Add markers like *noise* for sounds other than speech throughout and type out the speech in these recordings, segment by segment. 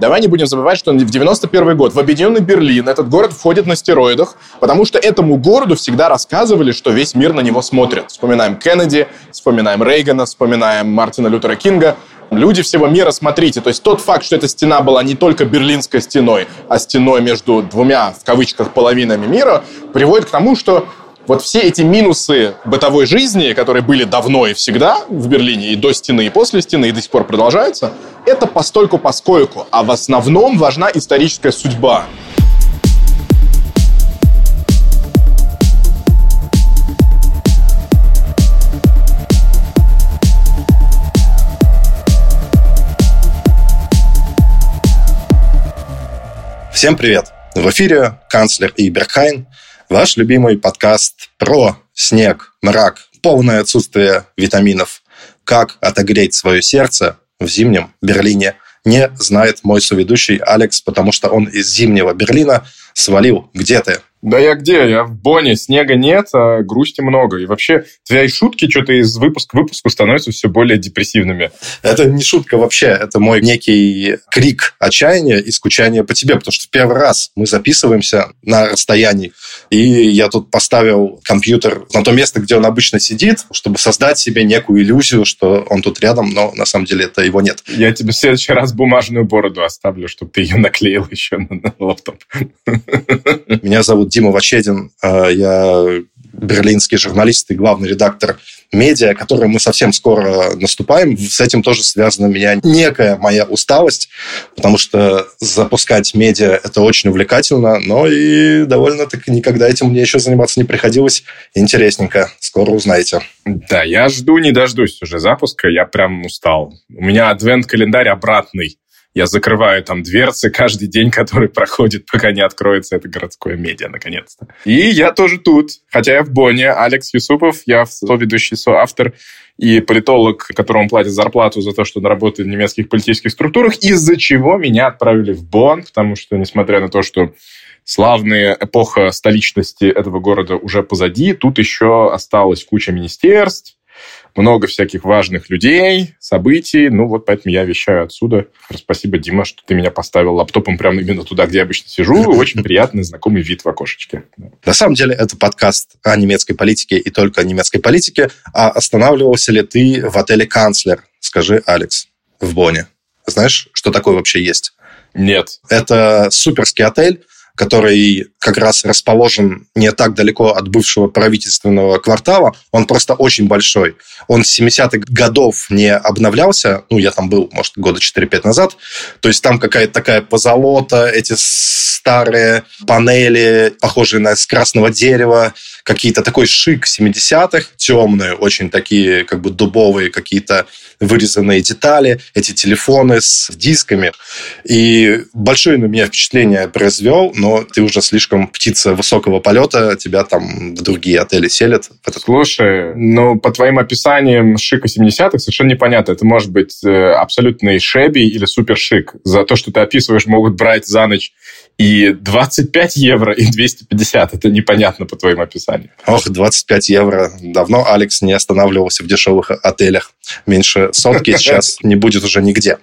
Давай не будем забывать, что в 91 год в Объединенный Берлин этот город входит на стероидах, потому что этому городу всегда рассказывали, что весь мир на него смотрит. Вспоминаем Кеннеди, вспоминаем Рейгана, вспоминаем Мартина Лютера Кинга. Люди всего мира, смотрите, то есть тот факт, что эта стена была не только берлинской стеной, а стеной между двумя, в кавычках, половинами мира, приводит к тому, что вот все эти минусы бытовой жизни, которые были давно и всегда в Берлине, и до стены, и после стены, и до сих пор продолжаются, это постольку поскольку, а в основном важна историческая судьба. Всем привет! В эфире канцлер и Берхайн – Ваш любимый подкаст про снег, мрак, полное отсутствие витаминов. Как отогреть свое сердце в зимнем Берлине не знает мой соведущий Алекс, потому что он из зимнего Берлина свалил. Где ты? Да я где? Я в Боне. Снега нет, а грусти много. И вообще, твои шутки что-то из выпуска к выпуску становятся все более депрессивными. Это не шутка вообще. Это мой некий крик отчаяния и скучания по тебе. Потому что в первый раз мы записываемся на расстоянии. И я тут поставил компьютер на то место, где он обычно сидит, чтобы создать себе некую иллюзию, что он тут рядом, но на самом деле это его нет. Я тебе в следующий раз бумажную бороду оставлю, чтобы ты ее наклеил еще на лаптоп. Меня зовут Дима Вачедин, э, я берлинский журналист и главный редактор медиа, который мы совсем скоро наступаем. С этим тоже связана меня некая моя усталость, потому что запускать медиа – это очень увлекательно, но и довольно-таки никогда этим мне еще заниматься не приходилось. Интересненько. Скоро узнаете. Да, я жду, не дождусь уже запуска. Я прям устал. У меня адвент-календарь обратный. Я закрываю там дверцы каждый день, который проходит, пока не откроется это городское медиа, наконец-то. И я тоже тут, хотя я в Бонне. Алекс Юсупов, я соведущий, соавтор и политолог, которому платят зарплату за то, что он работает в немецких политических структурах, из-за чего меня отправили в Бонн, потому что, несмотря на то, что славная эпоха столичности этого города уже позади, тут еще осталась куча министерств, много всяких важных людей, событий. Ну, вот поэтому я вещаю отсюда. Спасибо, Дима, что ты меня поставил лаптопом прямо именно туда, где я обычно сижу. Очень приятный, знакомый вид в окошечке. На самом деле, это подкаст о немецкой политике и только о немецкой политике. А останавливался ли ты в отеле «Канцлер»? Скажи, Алекс, в Бонне. Знаешь, что такое вообще есть? Нет. Это суперский отель, который как раз расположен не так далеко от бывшего правительственного квартала, он просто очень большой. Он с 70-х годов не обновлялся, ну, я там был, может, года 4-5 назад, то есть там какая-то такая позолота, эти старые панели, похожие на с красного дерева, какие-то такой шик 70-х, темные, очень такие как бы дубовые какие-то вырезанные детали, эти телефоны с дисками. И большое на меня впечатление произвел, но ты уже слишком птица высокого полета, тебя там в другие отели селят. Этот... Слушай, ну, по твоим описаниям шика 70-х совершенно непонятно. Это может быть э, абсолютный шеби или супер шик. За то, что ты описываешь, могут брать за ночь и 25 евро, и 250. Это непонятно по твоим описаниям. Ох, 25 евро. Давно Алекс не останавливался в дешевых отелях. Меньше сотки *laughs* сейчас не будет уже нигде.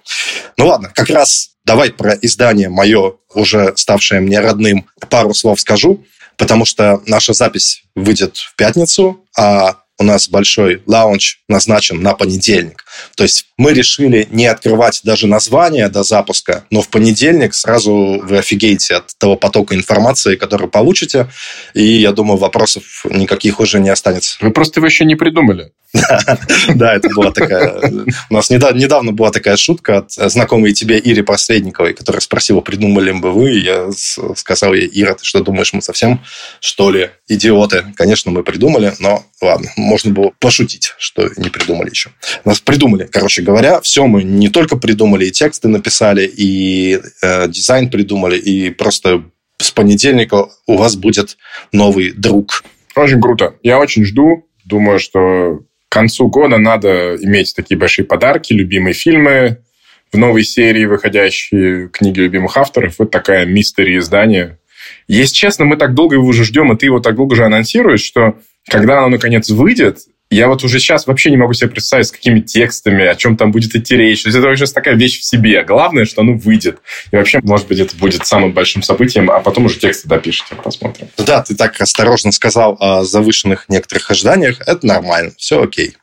Ну ладно, как раз давай про издание мое, уже ставшее мне родным, пару слов скажу, потому что наша запись выйдет в пятницу, а у нас большой лаунч назначен на понедельник. То есть мы решили не открывать даже название до запуска, но в понедельник сразу вы офигеете от того потока информации, который получите, и я думаю, вопросов никаких уже не останется. Вы просто его еще не придумали. *laughs* Да, это была такая... У нас недавно была такая шутка от знакомой тебе Ире Посредниковой, которая спросила, придумали бы вы. Я сказал ей, Ира, ты что думаешь, мы совсем, что ли, идиоты? Конечно, мы придумали, но ладно, можно было пошутить, что не придумали еще. Нас придумали, короче говоря, все мы не только придумали, и тексты написали, и э, дизайн придумали, и просто с понедельника у вас будет новый друг. Очень круто. Я очень жду. Думаю, что к концу года надо иметь такие большие подарки, любимые фильмы, в новой серии выходящие книги любимых авторов. Вот такая мистери издание. Если честно, мы так долго его уже ждем, и ты его так долго же анонсируешь, что когда оно наконец выйдет, Я вот уже сейчас вообще не могу себе представить, с какими текстами, о чем там будет идти речь. То есть это уже такая вещь в себе. Главное, что оно выйдет. И вообще, может быть, это будет самым большим событием, а потом уже тексты допишите, посмотрим. Да, ты так осторожно сказал о завышенных некоторых ожиданиях. Это нормально, все окей.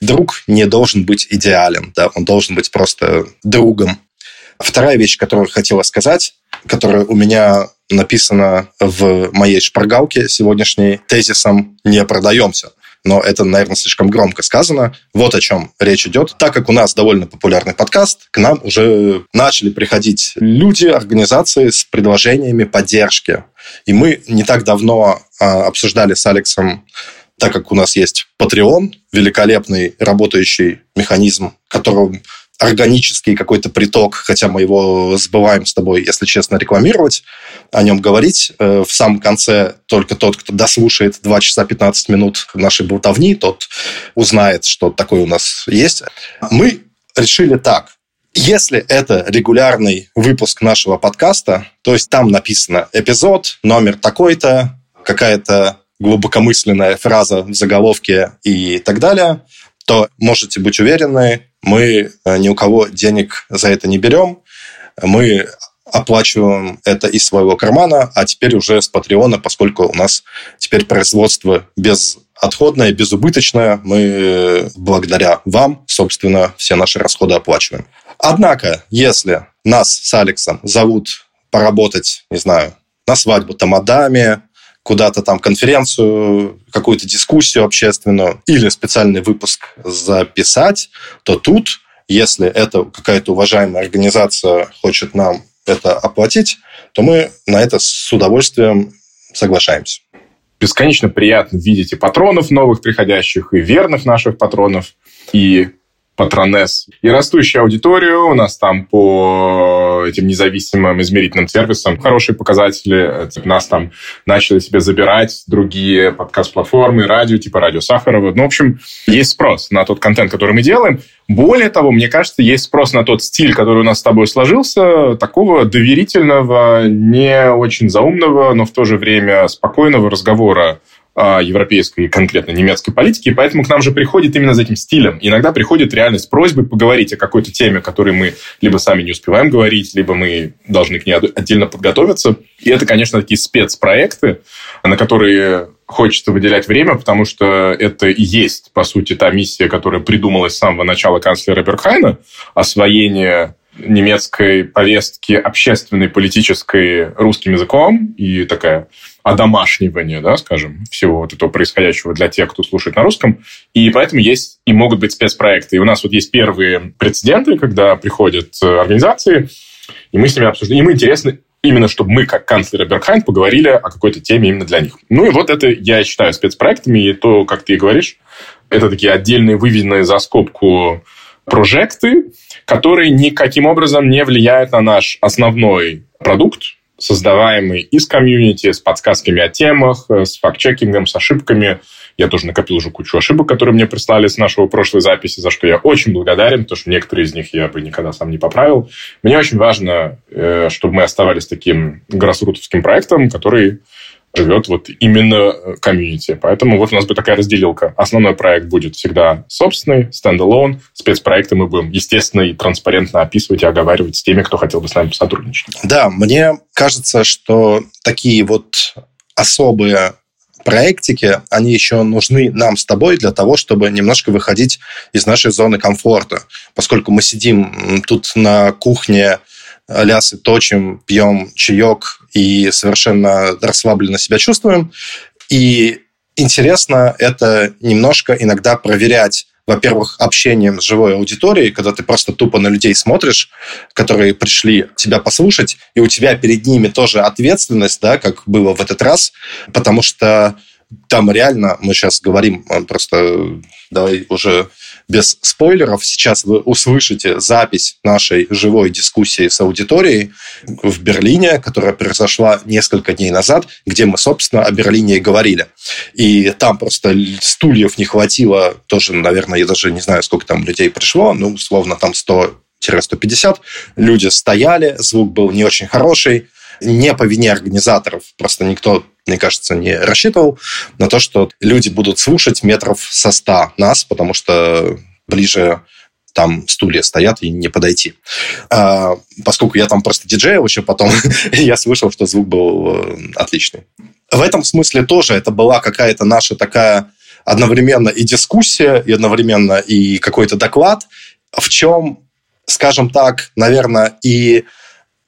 Друг не должен быть идеален, да, он должен быть просто другом. Вторая вещь, которую хотела сказать, которая у меня написана в моей шпаргалке сегодняшней тезисом «не продаемся» но это, наверное, слишком громко сказано. Вот о чем речь идет. Так как у нас довольно популярный подкаст, к нам уже начали приходить люди, организации с предложениями поддержки. И мы не так давно а, обсуждали с Алексом так как у нас есть Patreon, великолепный работающий механизм, которым органический какой-то приток, хотя мы его забываем с тобой, если честно, рекламировать, о нем говорить. Э, в самом конце только тот, кто дослушает 2 часа 15 минут нашей болтовни, тот узнает, что такое у нас есть. Мы решили так. Если это регулярный выпуск нашего подкаста, то есть там написано эпизод, номер такой-то, какая-то глубокомысленная фраза в заголовке и так далее, то можете быть уверены, мы э, ни у кого денег за это не берем. Мы оплачиваем это из своего кармана, а теперь уже с Патреона, поскольку у нас теперь производство безотходное, безубыточное, мы э, благодаря вам, собственно, все наши расходы оплачиваем. Однако, если нас с Алексом зовут поработать, не знаю, на свадьбу Тамадами, куда-то там конференцию, какую-то дискуссию общественную или специальный выпуск записать, то тут, если это какая-то уважаемая организация хочет нам это оплатить, то мы на это с удовольствием соглашаемся. Бесконечно приятно видеть и патронов новых приходящих, и верных наших патронов, и патронес и растущую аудиторию. У нас там по этим независимым измерительным сервисам хорошие показатели. Нас там начали себе забирать другие подкаст-платформы, радио, типа радио Сахарова. Ну, в общем, есть спрос на тот контент, который мы делаем. Более того, мне кажется, есть спрос на тот стиль, который у нас с тобой сложился, такого доверительного, не очень заумного, но в то же время спокойного разговора европейской и конкретно немецкой политики, и поэтому к нам же приходит именно за этим стилем. Иногда приходит реально с просьбой поговорить о какой-то теме, которой мы либо сами не успеваем говорить, либо мы должны к ней отдельно подготовиться. И это, конечно, такие спецпроекты, на которые хочется выделять время, потому что это и есть, по сути, та миссия, которая придумалась с самого начала канцлера Берхайна, освоение немецкой повестки общественной, политической русским языком и такая одомашнивание, да, скажем, всего вот этого происходящего для тех, кто слушает на русском. И поэтому есть и могут быть спецпроекты. И у нас вот есть первые прецеденты, когда приходят э, организации, и мы с ними обсуждаем. Им интересно именно, чтобы мы, как канцлер Берхайн, поговорили о какой-то теме именно для них. Ну и вот это я считаю спецпроектами, и то, как ты говоришь, это такие отдельные выведенные за скобку прожекты, которые никаким образом не влияют на наш основной продукт, создаваемый из комьюнити, с подсказками о темах, с факт-чекингом, с ошибками. Я тоже накопил уже кучу ошибок, которые мне прислали с нашего прошлой записи, за что я очень благодарен, потому что некоторые из них я бы никогда сам не поправил. Мне очень важно, э, чтобы мы оставались таким grassroot овским проектом, который живет вот именно э, комьюнити. Поэтому вот у нас будет такая разделилка. Основной проект будет всегда собственный, standalone. Спецпроекты мы будем, естественно, и транспарентно описывать и оговаривать с теми, кто хотел бы с нами сотрудничать. Да, мне кажется, что такие вот особые проектики, они еще нужны нам с тобой для того, чтобы немножко выходить из нашей зоны комфорта. Поскольку мы сидим тут на кухне, лясы точим, пьем чаек и совершенно расслабленно себя чувствуем. И интересно это немножко иногда проверять во-первых, общением с живой аудиторией, когда ты просто тупо на людей смотришь, которые пришли тебя послушать, и у тебя перед ними тоже ответственность, да, как было в этот раз, потому что там реально, мы сейчас говорим, просто давай уже без спойлеров, сейчас вы услышите запись нашей живой дискуссии с аудиторией в Берлине, которая произошла несколько дней назад, где мы, собственно, о Берлине и говорили. И там просто стульев не хватило, тоже, наверное, я даже не знаю, сколько там людей пришло, ну, условно, там 100 150 люди стояли, звук был не очень хороший, не по вине организаторов, просто никто мне кажется, не рассчитывал на то, что люди будут слушать метров со ста нас, потому что ближе там стулья стоят и не подойти. А, поскольку я там просто диджейл еще потом, *laughs* я слышал, что звук был э, отличный. В этом смысле тоже это была какая-то наша такая одновременно и дискуссия, и одновременно и какой-то доклад, в чем, скажем так, наверное, и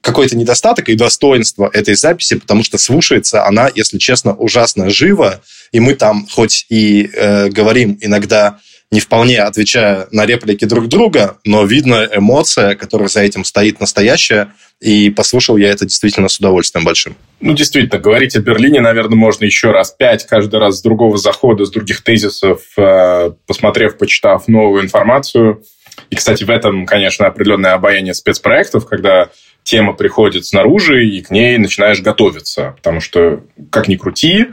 какой-то недостаток и достоинство этой записи, потому что слушается она, если честно, ужасно живо, и мы там хоть и э, говорим иногда не вполне отвечая на реплики друг друга, но видно эмоция, которая за этим стоит настоящая, и послушал я это действительно с удовольствием большим. Ну, действительно, говорить о Берлине, наверное, можно еще раз пять, каждый раз с другого захода, с других тезисов, э, посмотрев, почитав новую информацию. И, кстати, в этом, конечно, определенное обаяние спецпроектов, когда тема приходит снаружи, и к ней начинаешь готовиться. Потому что, как ни крути,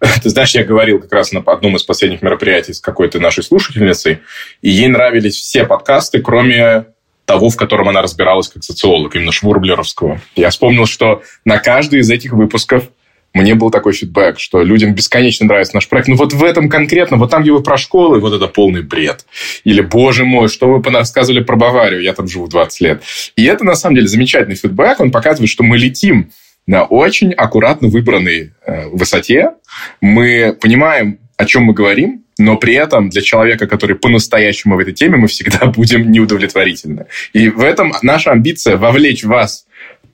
*laughs* Ты знаешь, я говорил как раз на одном из последних мероприятий с какой-то нашей слушательницей, и ей нравились все подкасты, кроме того, в котором она разбиралась как социолог, именно Швурблеровского. Я вспомнил, что на каждый из этих выпусков мне был такой фидбэк, что людям бесконечно нравится наш проект. Ну вот в этом конкретно, вот там, где вы про школы, вот это полный бред. Или, боже мой, что вы рассказывали про Баварию, я там живу 20 лет. И это, на самом деле, замечательный фидбэк. Он показывает, что мы летим на очень аккуратно выбранной э, высоте. Мы понимаем, о чем мы говорим, но при этом для человека, который по-настоящему в этой теме, мы всегда *laughs* будем неудовлетворительны. И в этом наша амбиция вовлечь вас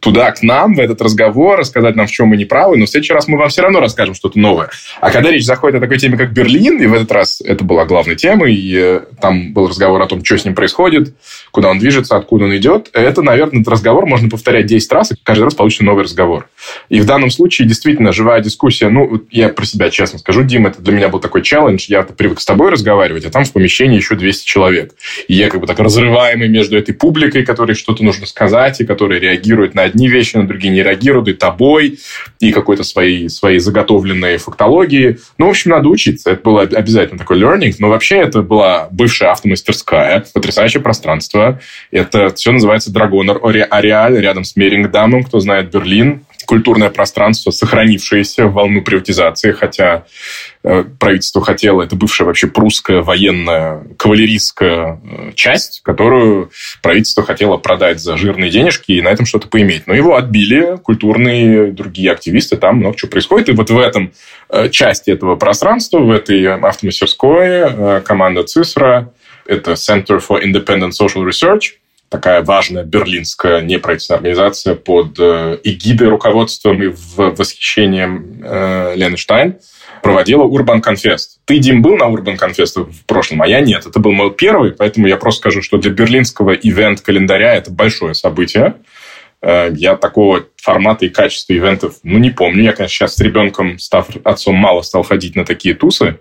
туда, к нам, в этот разговор, рассказать нам, в чем мы не правы, но в следующий раз мы вам все равно расскажем что-то новое. А когда речь заходит о такой теме, как Берлин, и в этот раз это была главной темой, и э, там был разговор о том, что с ним происходит, куда он движется, откуда он идет, это, наверное, этот разговор можно повторять 10 раз, и каждый раз получится новый разговор. И в данном случае действительно живая дискуссия, ну, я про себя честно скажу, Дим, это для меня был такой челлендж, я привык с тобой разговаривать, а там в помещении еще 200 человек. И я как бы так разрываемый между этой публикой, которой что-то нужно сказать, и которая реагирует на одни вещи, на другие не реагируют, и тобой, и какой-то своей, своей заготовленной фактологии. Ну, в общем, надо учиться. Это было обязательно такой learning. Но вообще это была бывшая автомастерская, потрясающее пространство. Это все называется Драгонер Ареаль, рядом с Мерингдамом, кто знает Берлин культурное пространство, сохранившееся в волну приватизации, хотя э, правительство хотело, это бывшая вообще прусская военная кавалерийская э, часть, которую правительство хотело продать за жирные денежки и на этом что-то поиметь. Но его отбили культурные другие активисты, там много чего происходит. И вот в этом э, части этого пространства, в этой автомастерской команда ЦИСРа, это Center for Independent Social Research – такая важная берлинская неправительственная организация под э, эгидой руководством и в восхищением э, Лены Штайн проводила Urban Confest. Ты, Дим, был на Urban Confest в прошлом, а я нет. Это был мой первый, поэтому я просто скажу, что для берлинского ивент-календаря это большое событие. Э, я такого формата и качества ивентов, ну, не помню. Я, конечно, сейчас с ребенком, став отцом, мало стал ходить на такие тусы,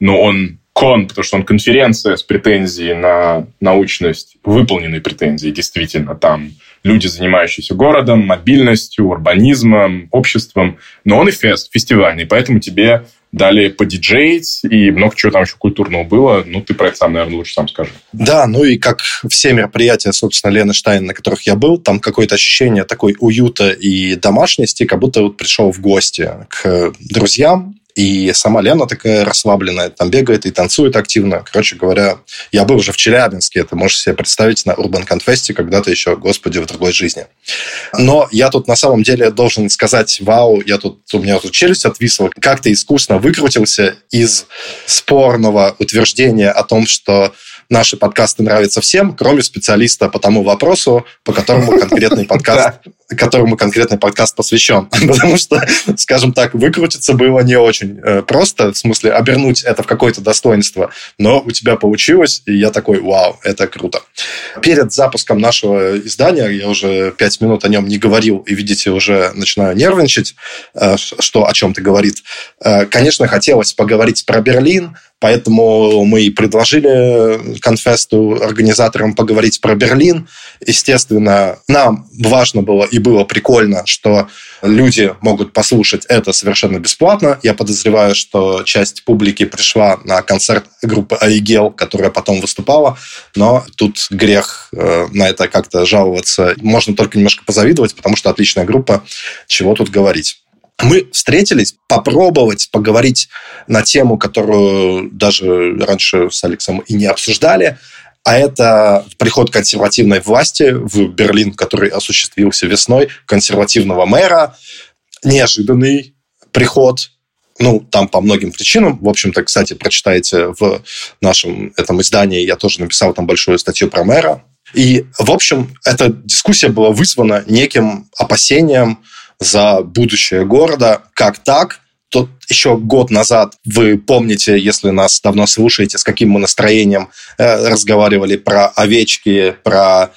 но он кон, потому что он конференция с претензией на научность, выполненные претензии, действительно, там люди, занимающиеся городом, мобильностью, урбанизмом, обществом, но он и фест, фестивальный, поэтому тебе дали подиджеить, и много чего там еще культурного было. Ну, ты про это сам, наверное, лучше сам скажи. Да, ну и как все мероприятия, собственно, Лены Штайн, на которых я был, там какое-то ощущение такой уюта и домашности, как будто вот пришел в гости к друзьям, и сама Лена такая расслабленная, там бегает и танцует активно. Короче говоря, я был уже в Челябинске, это можешь себе представить на Urban Confest когда-то еще, господи, в другой жизни. Но я тут на самом деле должен сказать, вау, я тут, у меня тут челюсть отвисла, как ты искусно выкрутился из спорного утверждения о том, что наши подкасты нравятся всем, кроме специалиста по тому вопросу, по которому конкретный *laughs* подкаст которому конкретный подкаст посвящен. *laughs* Потому что, скажем так, выкрутиться было не очень э, просто, в смысле обернуть это в какое-то достоинство, но у тебя получилось, и я такой, вау, это круто. Перед запуском нашего издания, я уже пять минут о нем не говорил, и, видите, уже начинаю нервничать, э, что о чем-то говорит. Э, конечно, хотелось поговорить про Берлин, Поэтому мы и предложили конфесту организаторам поговорить про Берлин. Естественно, нам важно было и было прикольно, что люди могут послушать это совершенно бесплатно. Я подозреваю, что часть публики пришла на концерт группы Айгел, которая потом выступала, но тут грех э, на это как-то жаловаться. Можно только немножко позавидовать, потому что отличная группа, чего тут говорить. мы встретились попробовать поговорить на тему, которую даже раньше с Алексом и не обсуждали, а это приход консервативной власти в Берлин, который осуществился весной, консервативного мэра, неожиданный приход, ну, там по многим причинам. В общем-то, кстати, прочитайте в нашем этом издании, я тоже написал там большую статью про мэра. И, в общем, эта дискуссия была вызвана неким опасением за будущее города. Как так? Еще год назад, вы помните, если нас давно слушаете, с каким мы настроением э, разговаривали про овечки, про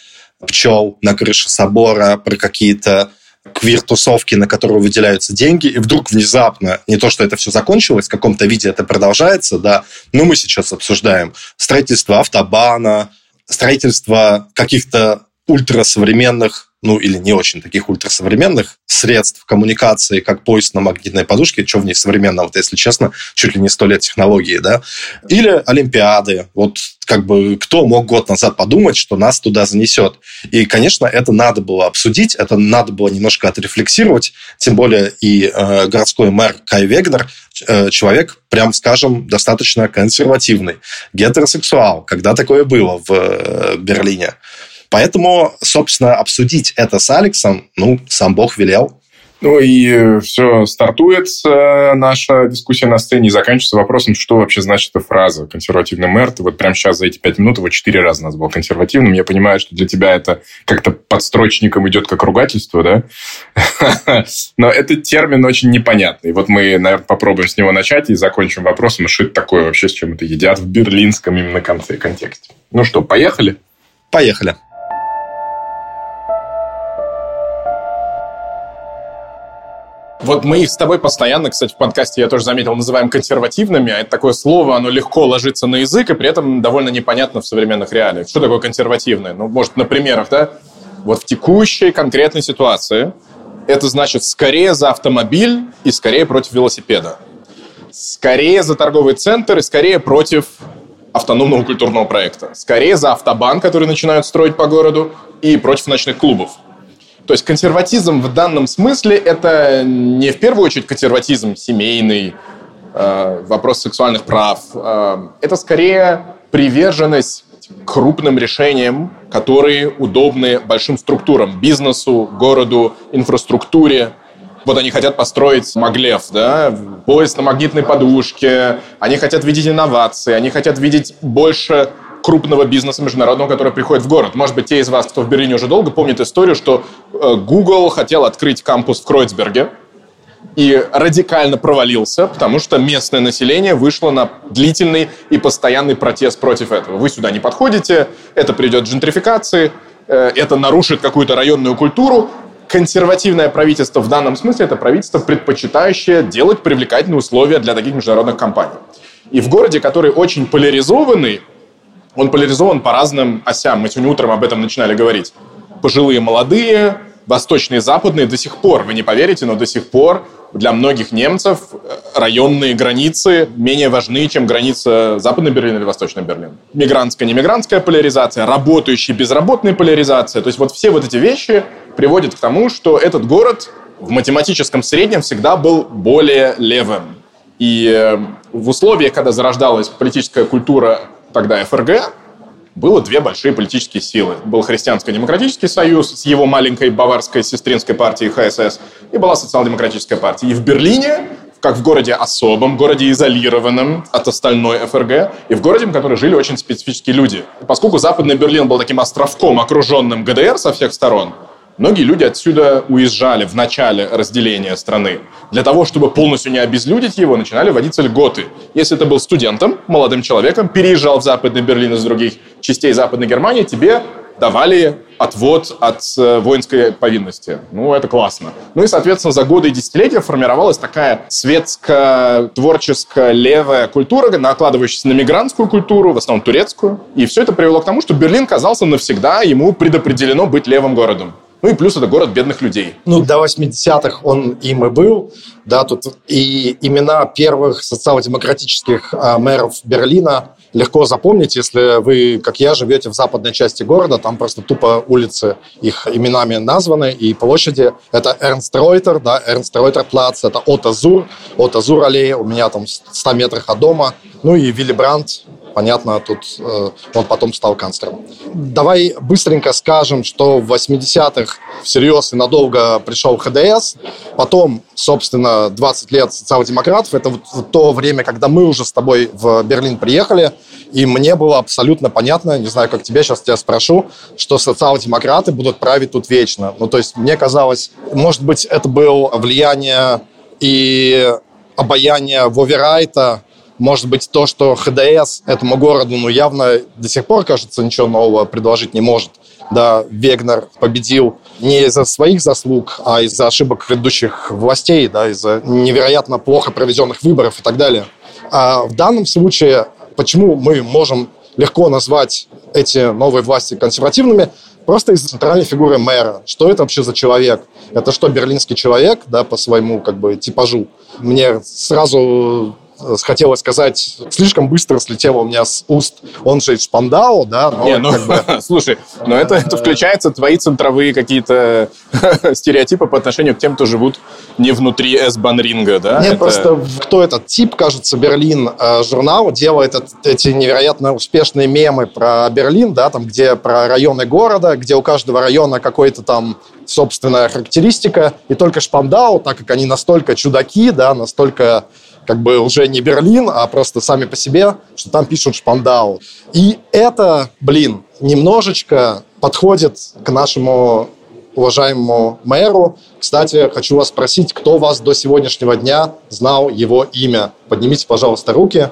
пчел на крыше собора, про какие-то квир-тусовки, на которые выделяются деньги, и вдруг внезапно, не то, что это все закончилось, в каком-то виде это продолжается, да, но мы сейчас обсуждаем строительство автобана, строительство каких-то ультрасовременных ну или не очень таких ультрасовременных средств коммуникации, как поезд на магнитной подушке, что в ней современного, если честно, чуть ли не сто лет технологии, да, или Олимпиады. Вот как бы кто мог год назад подумать, что нас туда занесет. И, конечно, это надо было обсудить, это надо было немножко отрефлексировать, тем более и э, городской мэр Кай Вегнер, э, человек, прям скажем, достаточно консервативный, гетеросексуал, когда такое было в э, Берлине. Поэтому, собственно, обсудить это с Алексом, ну, сам Бог велел. Ну и э, все, стартует наша дискуссия на сцене и заканчивается вопросом, что вообще значит эта фраза «консервативный мэр». Ты вот прямо сейчас за эти пять минут его четыре раза назвал консервативным. Я понимаю, что для тебя это как-то подстрочником идет как ругательство, да? *laughs* Но этот термин очень непонятный. Вот мы, наверное, попробуем с него начать и закончим вопросом, что это такое вообще, с чем это едят в берлинском именно контексте. Ну что, поехали? Поехали. Вот мы их с тобой постоянно, кстати, в подкасте я тоже заметил, называем консервативными, а это такое слово, оно легко ложится на язык, и при этом довольно непонятно в современных реалиях. Что такое консервативное? Ну, может, на примерах, да? Вот в текущей конкретной ситуации это значит скорее за автомобиль и скорее против велосипеда. Скорее за торговый центр и скорее против автономного культурного проекта. Скорее за автобан, который начинают строить по городу, и против ночных клубов. То есть консерватизм в данном смысле это не в первую очередь консерватизм семейный, э, вопрос сексуальных прав. Э, это скорее приверженность крупным решениям, которые удобны большим структурам, бизнесу, городу, инфраструктуре. Вот они хотят построить Маглев, да, поезд на магнитной подушке, они хотят видеть инновации, они хотят видеть больше крупного бизнеса международного, который приходит в город. Может быть, те из вас, кто в Берлине уже долго, помнят историю, что э, Google хотел открыть кампус в Кройцберге и радикально провалился, потому что местное население вышло на длительный и постоянный протест против этого. Вы сюда не подходите, это придет к джентрификации, э, это нарушит какую-то районную культуру. Консервативное правительство в данном смысле это правительство, предпочитающее делать привлекательные условия для таких международных компаний. И в городе, который очень поляризованный, он поляризован по разным осям. Мы сегодня утром об этом начинали говорить. Пожилые, молодые, восточные, западные до сих пор, вы не поверите, но до сих пор для многих немцев э, районные границы менее важны, чем граница Западный Берлин или Восточный Берлин. Мигрантская, немигрантская поляризация, работающая, безработная поляризация. То есть вот все вот эти вещи приводят к тому, что этот город в математическом среднем всегда был более левым. И э, в условиях, когда зарождалась политическая культура тогда ФРГ, было две большие политические силы. Был Христианско-демократический союз с его маленькой баварской сестринской партией ХСС, и была социал-демократическая партия. И в Берлине, как в городе особом, городе изолированном от остальной ФРГ, и в городе, в котором жили очень специфические люди. Поскольку Западный Берлин был таким островком, окруженным ГДР со всех сторон, Многие люди отсюда уезжали в начале разделения страны. Для того, чтобы полностью не обезлюдить его, начинали вводиться льготы. Если ты был студентом, молодым человеком, переезжал в Западный Берлин из других частей Западной Германии, тебе давали отвод от э, воинской повинности. Ну, это классно. Ну и, соответственно, за годы и десятилетия формировалась такая светская, творческая, левая культура, накладывающаяся на мигрантскую культуру, в основном турецкую. И все это привело к тому, что Берлин казался навсегда, ему предопределено быть левым городом. Ну и плюс это город бедных людей. Ну, до 80-х он им и был. Да, тут и имена первых социал-демократических а, мэров Берлина легко запомнить, если вы, как я, живете в западной части города, там просто тупо улицы их именами названы, и площади. Это Эрнст Ройтер, да, Эрнст Ройтер плац, это Отто Зур, Отто Зур аллея, у меня там в 100 метрах от дома. Ну и Вилли Брандт, понятно, тут э, он потом стал канцлером. Давай быстренько скажем, что в 80-х всерьез и надолго пришел ХДС, потом, собственно, 20 лет социал-демократов, это вот то время, когда мы уже с тобой в Берлин приехали, и мне было абсолютно понятно, не знаю, как тебе, сейчас тебя спрошу, что социал-демократы будут править тут вечно. Ну, то есть мне казалось, может быть, это было влияние и обаяние Воверайта, может быть, то, что ХДС этому городу, ну, явно до сих пор, кажется, ничего нового предложить не может. Да, Вегнер победил не из-за своих заслуг, а из-за ошибок предыдущих властей, да, из-за невероятно плохо проведенных выборов и так далее. А в данном случае, почему мы можем легко назвать эти новые власти консервативными, просто из-за центральной фигуры мэра. Что это вообще за человек? Это что, берлинский человек, да, по своему как бы типажу? Мне сразу хотелось сказать, слишком быстро слетело у меня с уст, он же из Шпандау, да, но Не, ну, как бы... *laughs* слушай, но это, это включается твои центровые какие-то *laughs* стереотипы по отношению к тем, кто живут не внутри S-банринга, да? Нет, это... просто кто этот тип, кажется, Берлин э, журнал делает эти невероятно успешные мемы про Берлин, да, там, где про районы города, где у каждого района какой-то там собственная характеристика, и только Шпандау, так как они настолько чудаки, да, настолько как бы уже не Берлин, а просто сами по себе, что там пишут Шпандау. И это, блин, немножечко подходит к нашему уважаемому мэру. Кстати, хочу вас спросить, кто вас до сегодняшнего дня знал его имя? Поднимите, пожалуйста, руки.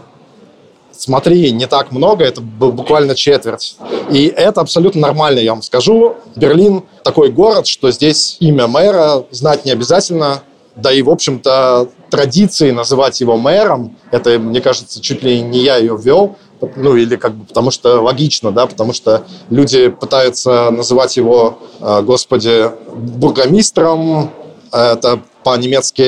Смотри, не так много, это буквально четверть. И это абсолютно нормально, я вам скажу. Берлин такой город, что здесь имя мэра знать не обязательно. Да и, в общем-то, традиции называть его мэром, это, мне кажется, чуть ли не я ее ввел, ну или как бы потому что логично, да, потому что люди пытаются называть его, э, господи, бургомистром, это по-немецки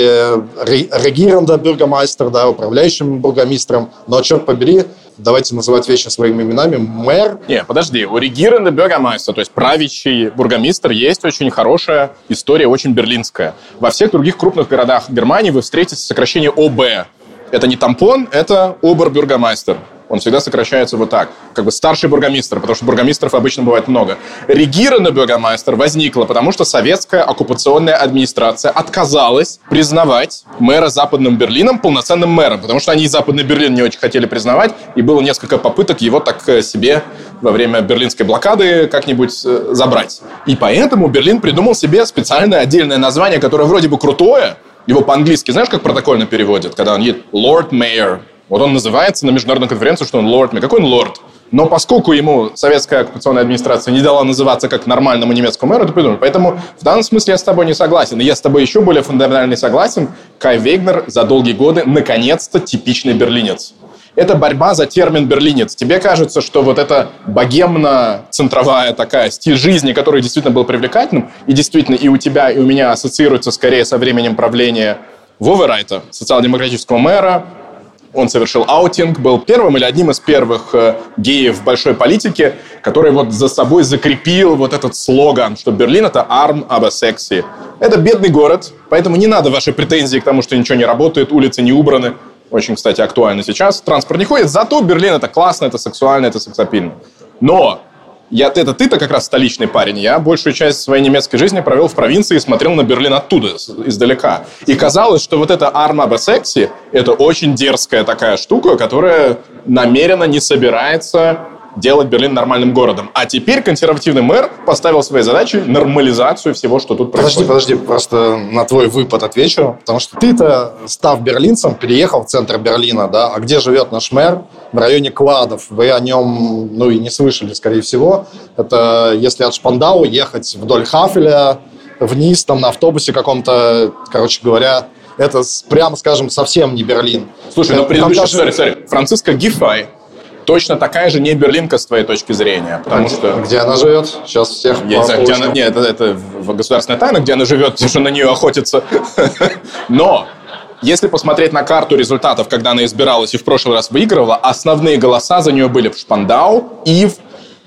региранда бюргомайстер, да, управляющим бургомистром, но черт побери, давайте называть вещи своими именами, мэр... Не, подожди, у региранда бюргомайстер, то есть правящий бургомистр, есть очень хорошая история, очень берлинская. Во всех других крупных городах Германии вы встретите сокращение ОБ. Это не тампон, это обербюргомайстер. Он всегда сокращается вот так. Как бы старший бургомистр, потому что бургомистров обычно бывает много. Регированный бургомайстер возникла, потому что советская оккупационная администрация отказалась признавать мэра Западным Берлином полноценным мэром, потому что они Западный Берлин не очень хотели признавать, и было несколько попыток его так э, себе во время берлинской блокады как-нибудь э, забрать. И поэтому Берлин придумал себе специальное отдельное название, которое вроде бы крутое, его по-английски, знаешь, как протокольно переводят, когда он едет Lord Mayor, вот он называется на международной конференции, что он лорд. Какой он лорд? Но поскольку ему советская оккупационная администрация не дала называться как нормальному немецкому мэру, это придумали. Поэтому в данном смысле я с тобой не согласен. И я с тобой еще более фундаментально согласен. Кай Вегнер за долгие годы наконец-то типичный берлинец. Это борьба за термин «берлинец». Тебе кажется, что вот эта богемно-центровая такая стиль жизни, который действительно был привлекательным, и действительно и у тебя, и у меня ассоциируется скорее со временем правления Вовы Райта, социал-демократического мэра, он совершил аутинг, был первым или одним из первых э, геев в большой политике, который вот за собой закрепил вот этот слоган, что Берлин — это арм аба секси. Это бедный город, поэтому не надо ваши претензии к тому, что ничего не работает, улицы не убраны. Очень, кстати, актуально сейчас. Транспорт не ходит, зато Берлин — это классно, это сексуально, это сексапильно. Но я, это ты-то как раз столичный парень. Я большую часть своей немецкой жизни провел в провинции и смотрел на Берлин оттуда, издалека. И казалось, что вот эта арма секси – это очень дерзкая такая штука, которая намеренно не собирается делать Берлин нормальным городом. А теперь консервативный мэр поставил своей задачей нормализацию всего, что тут происходит. Подожди, подожди, просто на твой выпад отвечу. Потому что ты-то, став берлинцем, переехал в центр Берлина, да? А где живет наш мэр? В районе Кладов. Вы о нем, ну, и не слышали, скорее всего. Это если от Шпандау ехать вдоль Хафеля, вниз, там, на автобусе каком-то, короче говоря, это, прямо скажем, совсем не Берлин. Слушай, ну предыдущий, даже... сори, сори, Франциско Гифай, точно такая же не берлинка с твоей точки зрения. Потому а что... Где она живет? Сейчас всех Я не знаю, где она... Нет, это, это государственная тайна, где она живет, что на нее охотятся. *laughs* Но Если посмотреть на карту результатов, когда она избиралась и в прошлый раз выигрывала, основные голоса за нее были в Шпандау, Ив,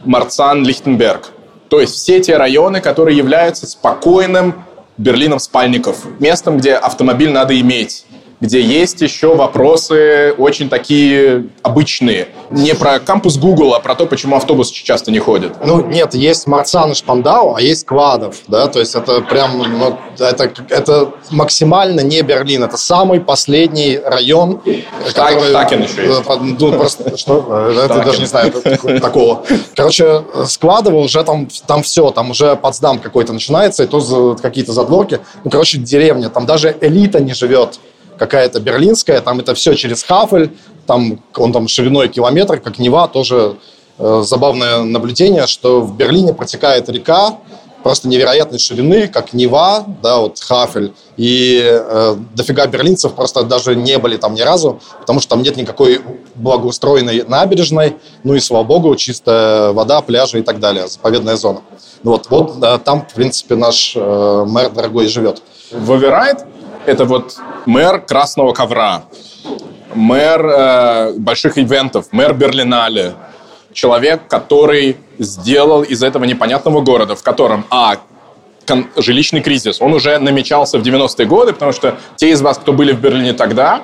Марцан, Лихтенберг. То есть все те районы, которые являются спокойным Берлином спальников, местом, где автомобиль надо иметь где есть еще вопросы очень такие обычные. Не про кампус Google, а про то, почему автобусы часто не ходят. Ну, нет, есть Марцан и Шпандау, а есть Квадов, да, то есть это прям, ну, это, это максимально не Берлин, это самый последний район, так, который... Такен еще есть. Э, ну, просто, что? Это даже не знаю такого. Короче, Складово уже там, там все, там уже Потсдам какой-то начинается, и то какие-то задворки. Ну, короче, деревня, там даже элита не живет какая-то берлинская, там это все через Хафель, там он там шириной километр, как Нева, тоже э, забавное наблюдение, что в Берлине протекает река, просто невероятной ширины, как Нева, да, вот Хафель, и э, дофига берлинцев просто даже не были там ни разу, потому что там нет никакой благоустроенной набережной, ну и, слава богу, чистая вода, пляжи и так далее, заповедная зона. Вот, вот да, там, в принципе, наш э, мэр дорогой живет. В Оверайт это вот мэр красного ковра, мэр э, больших ивентов, мэр Берлинале, человек, который сделал из этого непонятного города, в котором, а, жилищный кризис, он уже намечался в 90-е годы, потому что те из вас, кто были в Берлине тогда,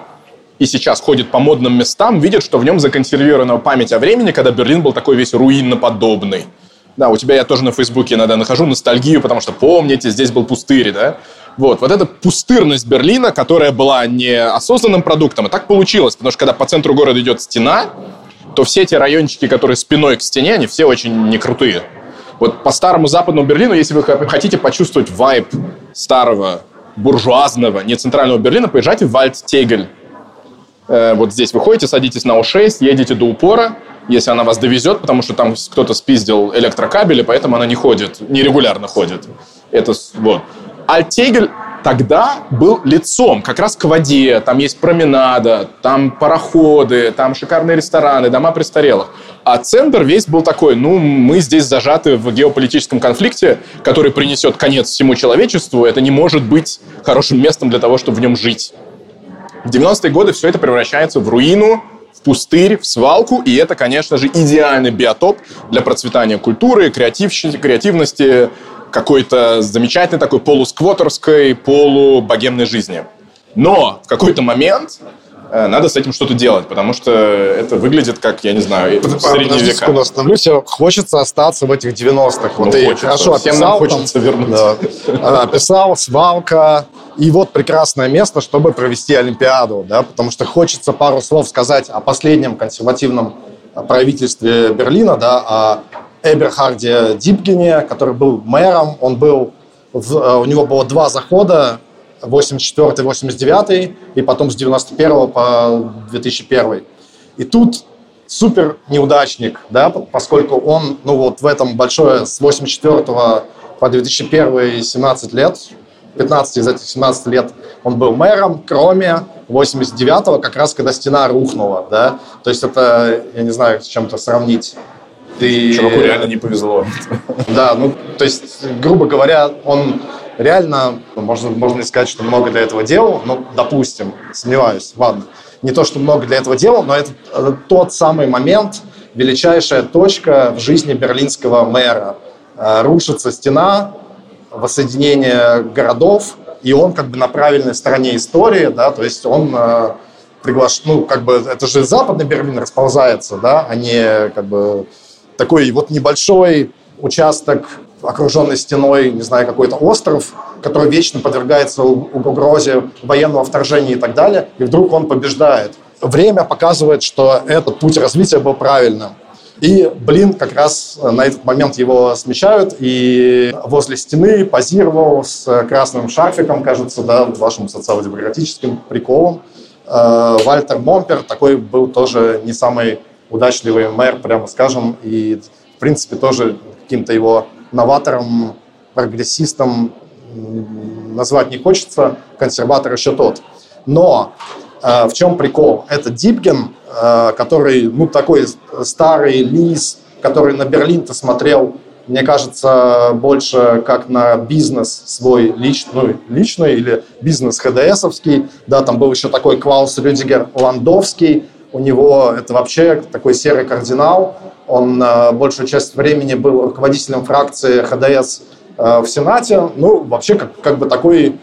и сейчас ходит по модным местам, видят, что в нем законсервирована память о времени, когда Берлин был такой весь руинноподобный. Да, у тебя я тоже на Фейсбуке иногда нахожу ностальгию, потому что помните, здесь был пустырь, да? Вот, вот эта пустырность Берлина, которая была не осознанным продуктом, а так получилось, потому что когда по центру города идет стена, то все эти райончики, которые спиной к стене, они все очень не крутые. Вот по старому западному Берлину, если вы хотите почувствовать вайб старого буржуазного, не центрального Берлина, поезжайте в Вальдтегель. Э, вот здесь вы ходите, садитесь на О6, едете до упора, если она вас довезет, потому что там кто-то спиздил электрокабели, поэтому она не ходит, нерегулярно ходит. Это вот. Альтегель тогда был лицом как раз к воде. Там есть променада, там пароходы, там шикарные рестораны, дома престарелых. А центр весь был такой, ну, мы здесь зажаты в геополитическом конфликте, который принесет конец всему человечеству. Это не может быть хорошим местом для того, чтобы в нем жить. В 90-е годы все это превращается в руину, в пустырь, в свалку, и это, конечно же, идеальный биотоп для процветания культуры, креативности, какой-то замечательной такой полусквотерской, полубогемной жизни. Но в какой-то момент э, надо с этим что-то делать, потому что это выглядит как, я не знаю, в средние века. секунду остановлюсь. Хочется остаться в этих 90-х. Вот ну, ты хочется. хорошо описал. Всем нам хочется там, вернуться. Да, описал, свалка. И вот прекрасное место, чтобы провести Олимпиаду, да, потому что хочется пару слов сказать о последнем консервативном правительстве Берлина, да, о Эберхарде Дипгене, который был мэром. Он был, в, э, у него было два захода, 84 89 и потом с 91 по 2001. И тут супер неудачник, да, поскольку он, ну вот в этом большое, с 84 по 2001 17 лет, 15 из этих 17 лет он был мэром, кроме 89-го, как раз когда стена рухнула, да, то есть это, я не знаю, с чем-то сравнить ты... Чуваку реально не повезло. Да, ну, то есть, грубо говоря, он реально, можно, можно сказать, что много для этого делал, но, допустим, сомневаюсь, ладно, не то, что много для этого делал, но это, это тот самый момент, величайшая точка в жизни берлинского мэра. Э, рушится стена, воссоединение городов, и он как бы на правильной стороне истории, да, то есть он э, приглашен, ну, как бы, это же западный Берлин расползается, да, а не как бы такой вот небольшой участок, окруженный стеной, не знаю, какой-то остров, который вечно подвергается угрозе военного вторжения и так далее, и вдруг он побеждает. Время показывает, что этот путь развития был правильным. И, блин, как раз на этот момент его смещают, и возле стены позировал с красным шарфиком, кажется, да, вашим социал-демократическим приколом. Э, Вальтер Момпер такой был тоже не самый удачливый мэр, прямо скажем, и, в принципе, тоже каким-то его новатором, прогрессистом назвать не хочется, консерватор еще тот. Но э, в чем прикол? Это Дипген, э, который, ну, такой старый лис, который на Берлин-то смотрел мне кажется, больше как на бизнес свой личный, ну, личный или бизнес ХДСовский. Да, там был еще такой Клаус Рюдигер Ландовский. У него это вообще такой серый кардинал. Он э, большую часть времени был руководителем фракции ХДС э, в Сенате. Ну, вообще, как, как бы такой,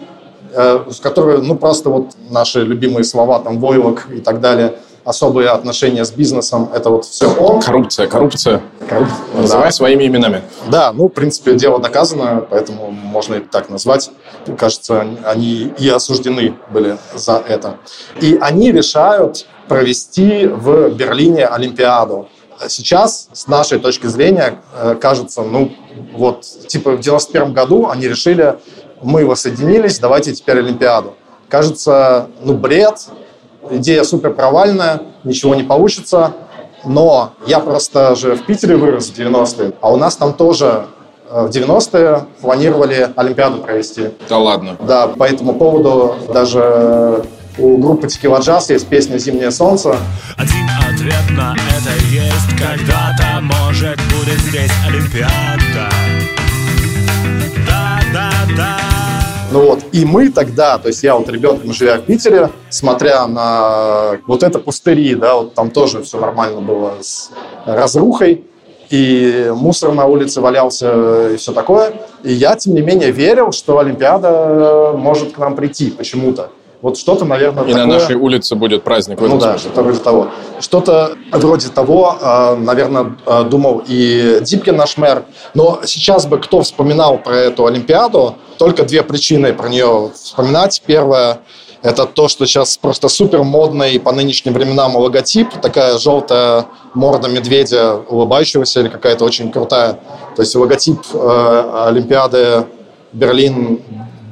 э, с которой, ну, просто вот наши любимые слова, там, войлок и так далее – особые отношения с бизнесом, это вот все он. Коррупция, коррупция. коррупция. Называй да. своими именами. Да, ну, в принципе, дело доказано, поэтому можно и так назвать. Кажется, они и осуждены были за это. И они решают провести в Берлине Олимпиаду. Сейчас, с нашей точки зрения, э, кажется, ну, вот, типа в 91 году они решили, мы воссоединились, давайте теперь Олимпиаду. Кажется, ну, бред, идея супер провальная, ничего не получится. Но я просто же в Питере вырос в 90-е, а у нас там тоже э, в 90-е планировали Олимпиаду провести. Да ладно? Да, по этому поводу даже у группы Текила Джаз есть песня «Зимнее солнце». Один ответ на это есть, когда-то, может, будет здесь Олимпиада. Да, да, да. Ну вот, и мы тогда, то есть я вот ребенком живя в Питере, смотря на вот это пустыри, да, вот там тоже все нормально было с разрухой, и мусор на улице валялся и все такое. И я, тем не менее, верил, что Олимпиада может к нам прийти почему-то. Вот что-то, наверное, И такое... на нашей улице будет праздник. Ну да, что-то вроде того. Что-то вроде того, а, наверное, а, думал и Дипкин, наш мэр. Но сейчас бы кто вспоминал про эту Олимпиаду, только две причины про нее вспоминать. Первое – это то, что сейчас просто супер модный по нынешним временам логотип, такая желтая морда медведя улыбающегося или какая-то очень крутая. То есть логотип э, Олимпиады Берлин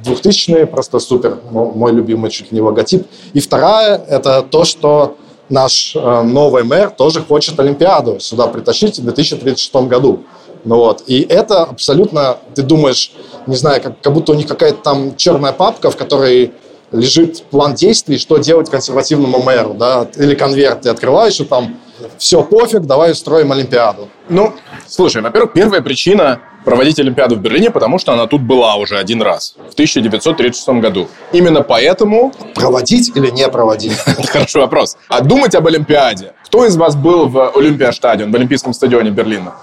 2000-е, просто супер, мой любимый чуть ли не логотип. И вторая – это то, что наш э, новый мэр тоже хочет Олимпиаду сюда притащить в 2036 году. Ну вот. И это абсолютно, ты думаешь, не знаю, как, как будто у них какая-то там черная папка, в которой лежит план действий, что делать консервативному мэру, да, или конверт ты открываешь, и там все, пофиг, давай устроим Олимпиаду. Ну, слушай, во-первых, первая причина проводить Олимпиаду в Берлине, потому что она тут была уже один раз, в 1936 году. Именно поэтому... Проводить или не проводить? *laughs* Это хороший вопрос. А думать об Олимпиаде. Кто из вас был в Олимпиастадион, в Олимпийском стадионе Берлина?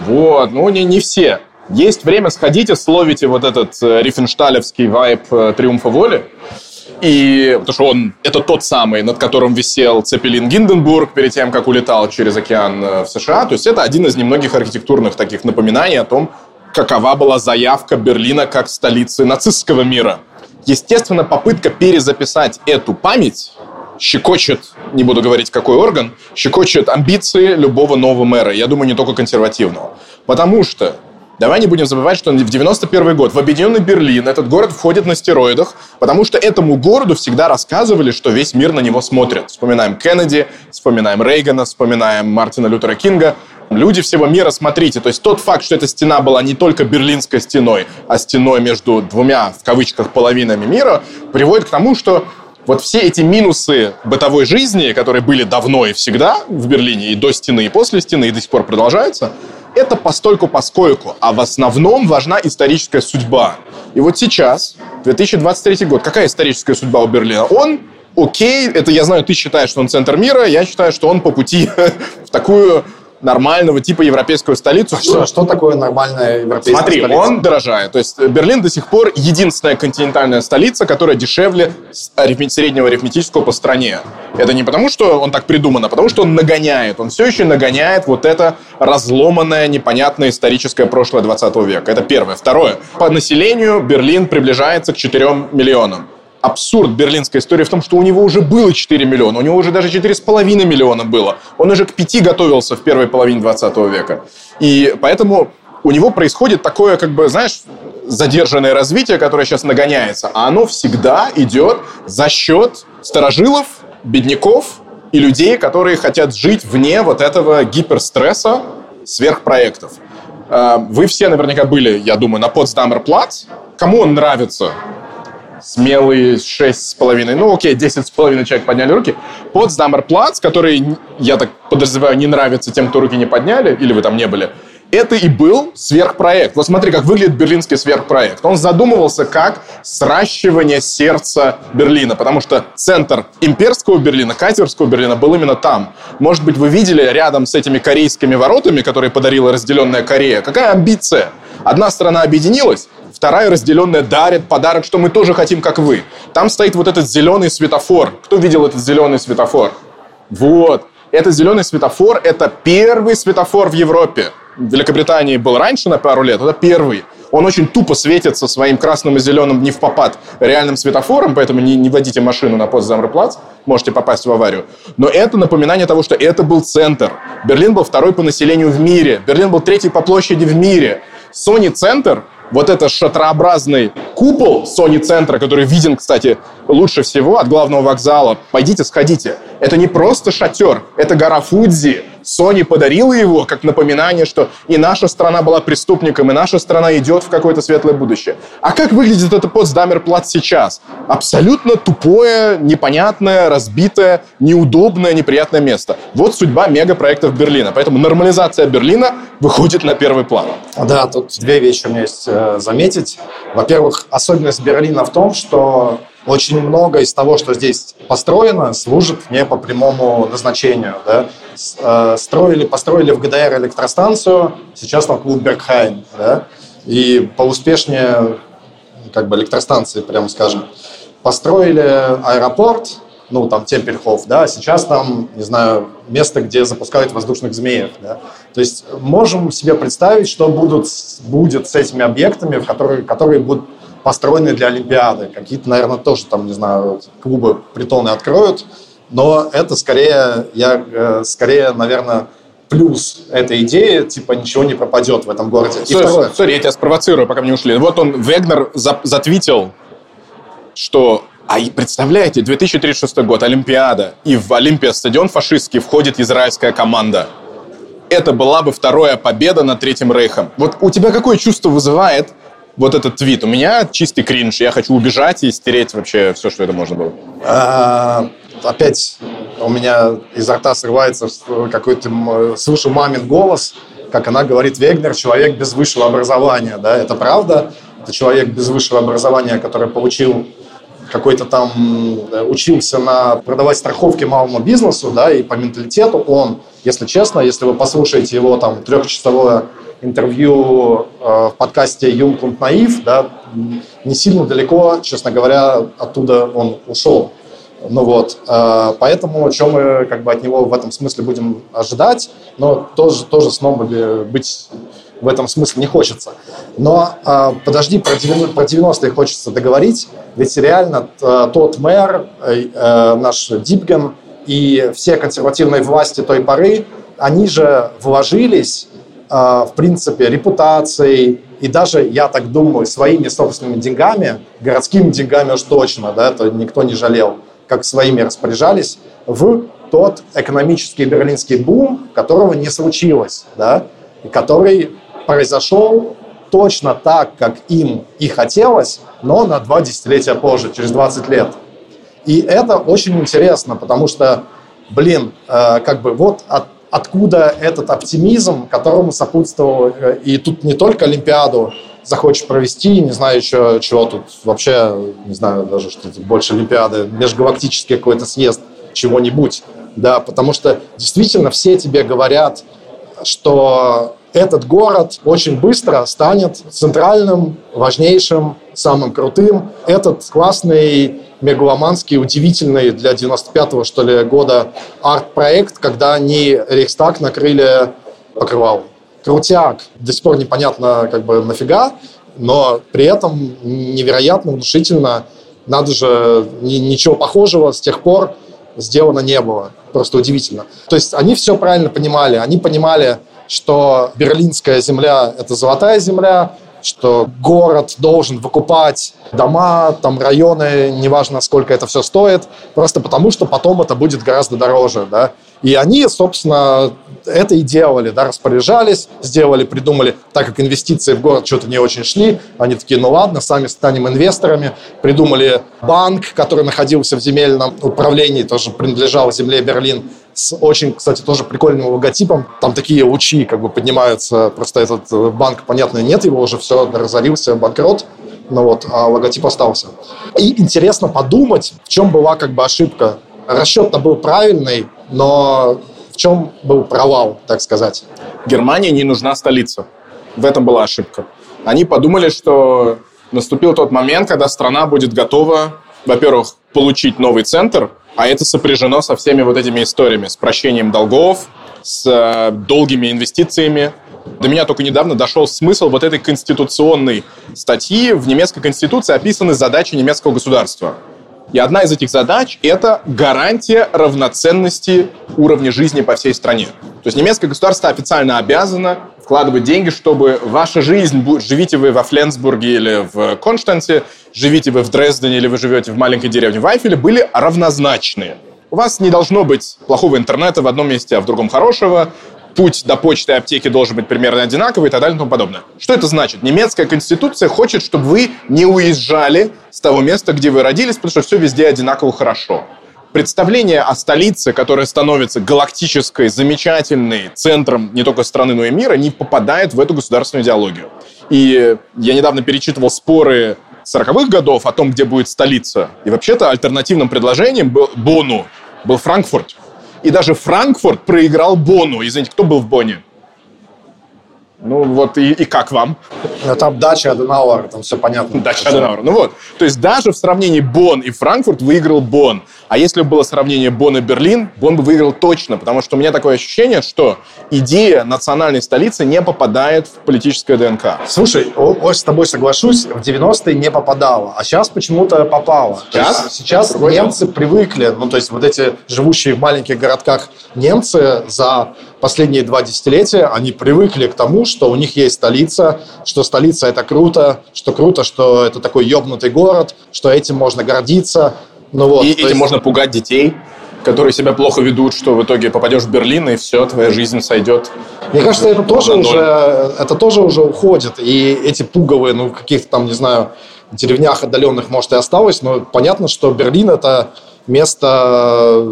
Вот, ну не, не все. Есть время, сходите, словите вот этот э, рифеншталевский вайб э, «Триумфа воли». И потому что он это тот самый, над которым висел Цепелин Гинденбург перед тем, как улетал через океан э, в США. То есть это один из немногих архитектурных таких напоминаний о том, какова была заявка Берлина как столицы нацистского мира. Естественно, попытка перезаписать эту память щекочет, не буду говорить какой орган, щекочет амбиции любого нового мэра. Я думаю, не только консервативного. Потому что Давай не будем забывать, что в 91 год в Объединенный Берлин этот город входит на стероидах, потому что этому городу всегда рассказывали, что весь мир на него смотрит. Вспоминаем Кеннеди, вспоминаем Рейгана, вспоминаем Мартина Лютера Кинга. Люди всего мира, смотрите, то есть тот факт, что эта стена была не только берлинской стеной, а стеной между двумя, в кавычках, половинами мира, приводит к тому, что вот все эти минусы бытовой жизни, которые были давно и всегда в Берлине, и до стены, и после стены, и до сих пор продолжаются, это постольку поскольку, а в основном важна историческая судьба. И вот сейчас, 2023 год, какая историческая судьба у Берлина? Он окей, это я знаю, ты считаешь, что он центр мира, я считаю, что он по пути *laughs* в такую нормального типа европейскую столицу. Что, что такое нормальная европейская Смотри, столица? он дорожает. То есть Берлин до сих пор единственная континентальная столица, которая дешевле среднего арифметического по стране. Это не потому, что он так придуман, а потому, что он нагоняет. Он все еще нагоняет вот это разломанное, непонятное историческое прошлое 20 века. Это первое. Второе. По населению Берлин приближается к 4 миллионам абсурд берлинской истории в том, что у него уже было 4 миллиона, у него уже даже 4,5 миллиона было. Он уже к 5 готовился в первой половине 20 века. И поэтому у него происходит такое, как бы, знаешь, задержанное развитие, которое сейчас нагоняется, а оно всегда идет за счет старожилов, бедняков и людей, которые хотят жить вне вот этого гиперстресса сверхпроектов. А, вы все наверняка были, я думаю, на Потсдамер Плац. Кому он нравится? Смелые шесть с половиной, ну окей, десять с половиной человек подняли руки. Потсдамер Плац, который, я так подозреваю, не нравится тем, кто руки не подняли, или вы там не были, это и был сверхпроект. Вот смотри, как выглядит берлинский сверхпроект. Он задумывался как сращивание сердца Берлина, потому что центр имперского Берлина, кайзерского Берлина был именно там. Может быть, вы видели рядом с этими корейскими воротами, которые подарила разделенная Корея, какая амбиция? Одна страна объединилась, вторая разделенная дарит подарок, что мы тоже хотим, как вы. Там стоит вот этот зеленый светофор. Кто видел этот зеленый светофор? Вот. Этот зеленый светофор – это первый светофор в Европе. В Великобритании был раньше на пару лет, это первый. Он очень тупо светится своим красным и зеленым не в попад реальным светофором, поэтому не, не водите машину на Постзамрплац, можете попасть в аварию. Но это напоминание того, что это был центр. Берлин был второй по населению в мире. Берлин был третий по площади в мире. Sony Центр вот этот шатрообразный купол Sony центра, который виден, кстати, лучше всего от главного вокзала, пойдите, сходите. Это не просто шатер, это гора Фудзи. Sony подарила его как напоминание, что и наша страна была преступником, и наша страна идет в какое-то светлое будущее. А как выглядит это Потсдамерплац сейчас? Абсолютно тупое, непонятное, разбитое, неудобное, неприятное место. Вот судьба мегапроектов Берлина. Поэтому нормализация Берлина выходит на первый план. Да, тут две вещи у меня есть э, заметить. Во-первых, особенность Берлина в том, что очень много из того, что здесь построено, служит не по прямому назначению. Да? Э, строили, построили в ГДР электростанцию, сейчас там клуб Бергхайн. Да? И поуспешнее как бы электростанции, прямо скажем. Построили аэропорт, ну, там, Темпельхоф, да, сейчас там, не знаю, место, где запускают воздушных змеев, да. То есть можем себе представить, что будут, будет с этими объектами, в которые, которые будут построены для Олимпиады. Какие-то, наверное, тоже там, не знаю, клубы притоны откроют, но это скорее, я, э, скорее, наверное, плюс этой идеи, типа ничего не пропадет в этом городе. И второе. Sorry, я тебя спровоцирую, пока мы не ушли. Вот он, Вегнер, за, затвитил, что а представляете, 2036 год, Олимпиада, и в Olympiastadion фашистский входит израильская команда. Это была бы вторая победа над Третьим Рейхом. Вот у тебя какое чувство вызывает вот этот твит. У меня чистый кринж. Я хочу убежать и стереть вообще все, что это можно было. А, опять у меня изо рта срывается какой-то... Слышу мамин голос, как она говорит, Вегнер – человек без высшего образования. Да, это правда. Это человек без высшего образования, который получил какой-то там учился на продавать страховки малому бизнесу, да, и по менталитету он, если честно, если вы послушаете его там трехчасовое интервью э, в подкасте «Юнгкунд Наив», да, не сильно далеко, честно говоря, оттуда он ушел. Ну вот, э, поэтому, что мы как бы от него в этом смысле будем ожидать, но тоже, тоже снобами быть в этом смысле не хочется. Но э, подожди, про 90-е хочется договорить, ведь реально тот мэр, наш Дипген и все консервативные власти той поры, они же вложились в принципе, репутацией и даже, я так думаю, своими собственными деньгами, городскими деньгами уж точно, да, это никто не жалел, как своими распоряжались, в тот экономический берлинский бум, которого не случилось, да, и который произошел точно так, как им и хотелось, но на два десятилетия позже, через 20 лет. И это очень интересно, потому что, блин, э, как бы вот от откуда этот оптимизм, которому сопутствовал, э, и тут не только Олимпиаду захочешь провести, не знаю еще чего тут, вообще, не знаю даже, что тут больше Олимпиады, межгалактический какой-то съезд чего-нибудь, да, потому что действительно все тебе говорят, что этот город очень быстро станет центральным, важнейшим, самым крутым. Этот классный мегаломанский, удивительный для 95-го, что ли, года арт-проект, когда они Рейхстаг накрыли покрывалом. Крутяк. До сих пор непонятно, как бы, нафига, но при этом невероятно внушительно. Надо же, ничего похожего с тех пор сделано не было. Просто удивительно. То есть они все правильно понимали. Они понимали, что берлинская земля – это золотая земля, что город должен выкупать дома, там районы, неважно, сколько это все стоит, просто потому что потом это будет гораздо дороже, да. И они, собственно, это и делали, да, распоряжались, сделали, придумали, так как инвестиции в город что-то не очень шли, они такие, ну ладно, сами станем инвесторами, придумали банк, который находился в земельном управлении, тоже принадлежал земле Берлин, с очень, кстати, тоже прикольным логотипом. Там такие лучи как бы поднимаются. Просто этот э, банк, понятно, нет его уже, все, разорился, банкрот. Ну вот, а логотип остался. И интересно подумать, в чем была как бы ошибка. Расчет-то был правильный, но в чем был провал, так сказать? Германии не нужна столица. В этом была ошибка. Они подумали, что наступил тот момент, когда страна будет готова, во-первых, получить новый центр, а это сопряжено со всеми вот этими историями, с прощением долгов, с э, долгими инвестициями. До меня только недавно дошел смысл вот этой конституционной статьи. В немецкой конституции описаны задачи немецкого государства. И одна из этих задач – это гарантия равноценности уровня жизни по всей стране. То есть немецкое государство официально обязано вкладывать деньги, чтобы ваша жизнь, живите вы во Фленсбурге или в Константе, живите вы в Дрездене или вы живете в маленькой деревне в Айфеле, были равнозначные. У вас не должно быть плохого интернета в одном месте, а в другом хорошего. Путь до почты и аптеки должен быть примерно одинаковый и так далее и тому подобное. Что это значит? Немецкая конституция хочет, чтобы вы не уезжали с того места, где вы родились, потому что все везде одинаково хорошо представление о столице, которая становится галактической, замечательной центром не только страны, но и мира, не попадает в эту государственную идеологию. И я недавно перечитывал споры 40-х годов о том, где будет столица. И вообще-то альтернативным предложением был Бону был Франкфурт. И даже Франкфурт проиграл Бону. Извините, кто был в Боне? Ну вот и, и как вам? Ну, там дача Аденауэр, там все понятно. Дача Аденауэр. Ну вот. То есть даже в сравнении Бон и Франкфурт выиграл Бон. А если бы было сравнение Бон и Берлин, Бон бы выиграл точно, потому что у меня такое ощущение, что идея национальной столицы не попадает в политическое ДНК. Слушай, очень с тобой соглашусь, в 90-е не попадала, а сейчас почему-то попало. Сейчас? Сейчас немцы привыкли, ну то есть вот эти живущие в маленьких городках немцы за последние два десятилетия, они привыкли к тому, что у них есть столица, что столица это круто, что круто, что это такой ёбнутый город, что этим можно гордиться, ну вот, и этим есть... можно пугать детей, которые себя плохо ведут, что в итоге попадешь в Берлин, и все, твоя жизнь сойдет. Мне кажется, это тоже, уже, это тоже уже уходит. И эти пуговые, ну, в каких-то там, не знаю, деревнях отдаленных, может, и осталось, но понятно, что Берлин – это место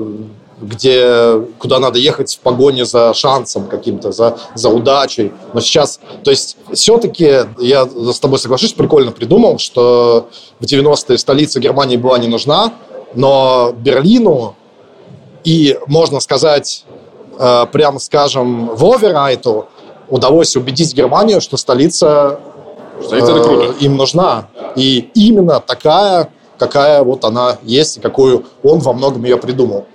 где, куда надо ехать в погоне за шансом каким-то, за, за удачей. Но сейчас, то есть, все-таки, я с тобой соглашусь, прикольно придумал, что в 90-е столица Германии была не нужна, но Берлину и, можно сказать, э, прямо скажем, Воверайту удалось убедить Германию, что столица, столица э, им нужна. И именно такая, какая вот она есть, и какую он во многом ее придумал.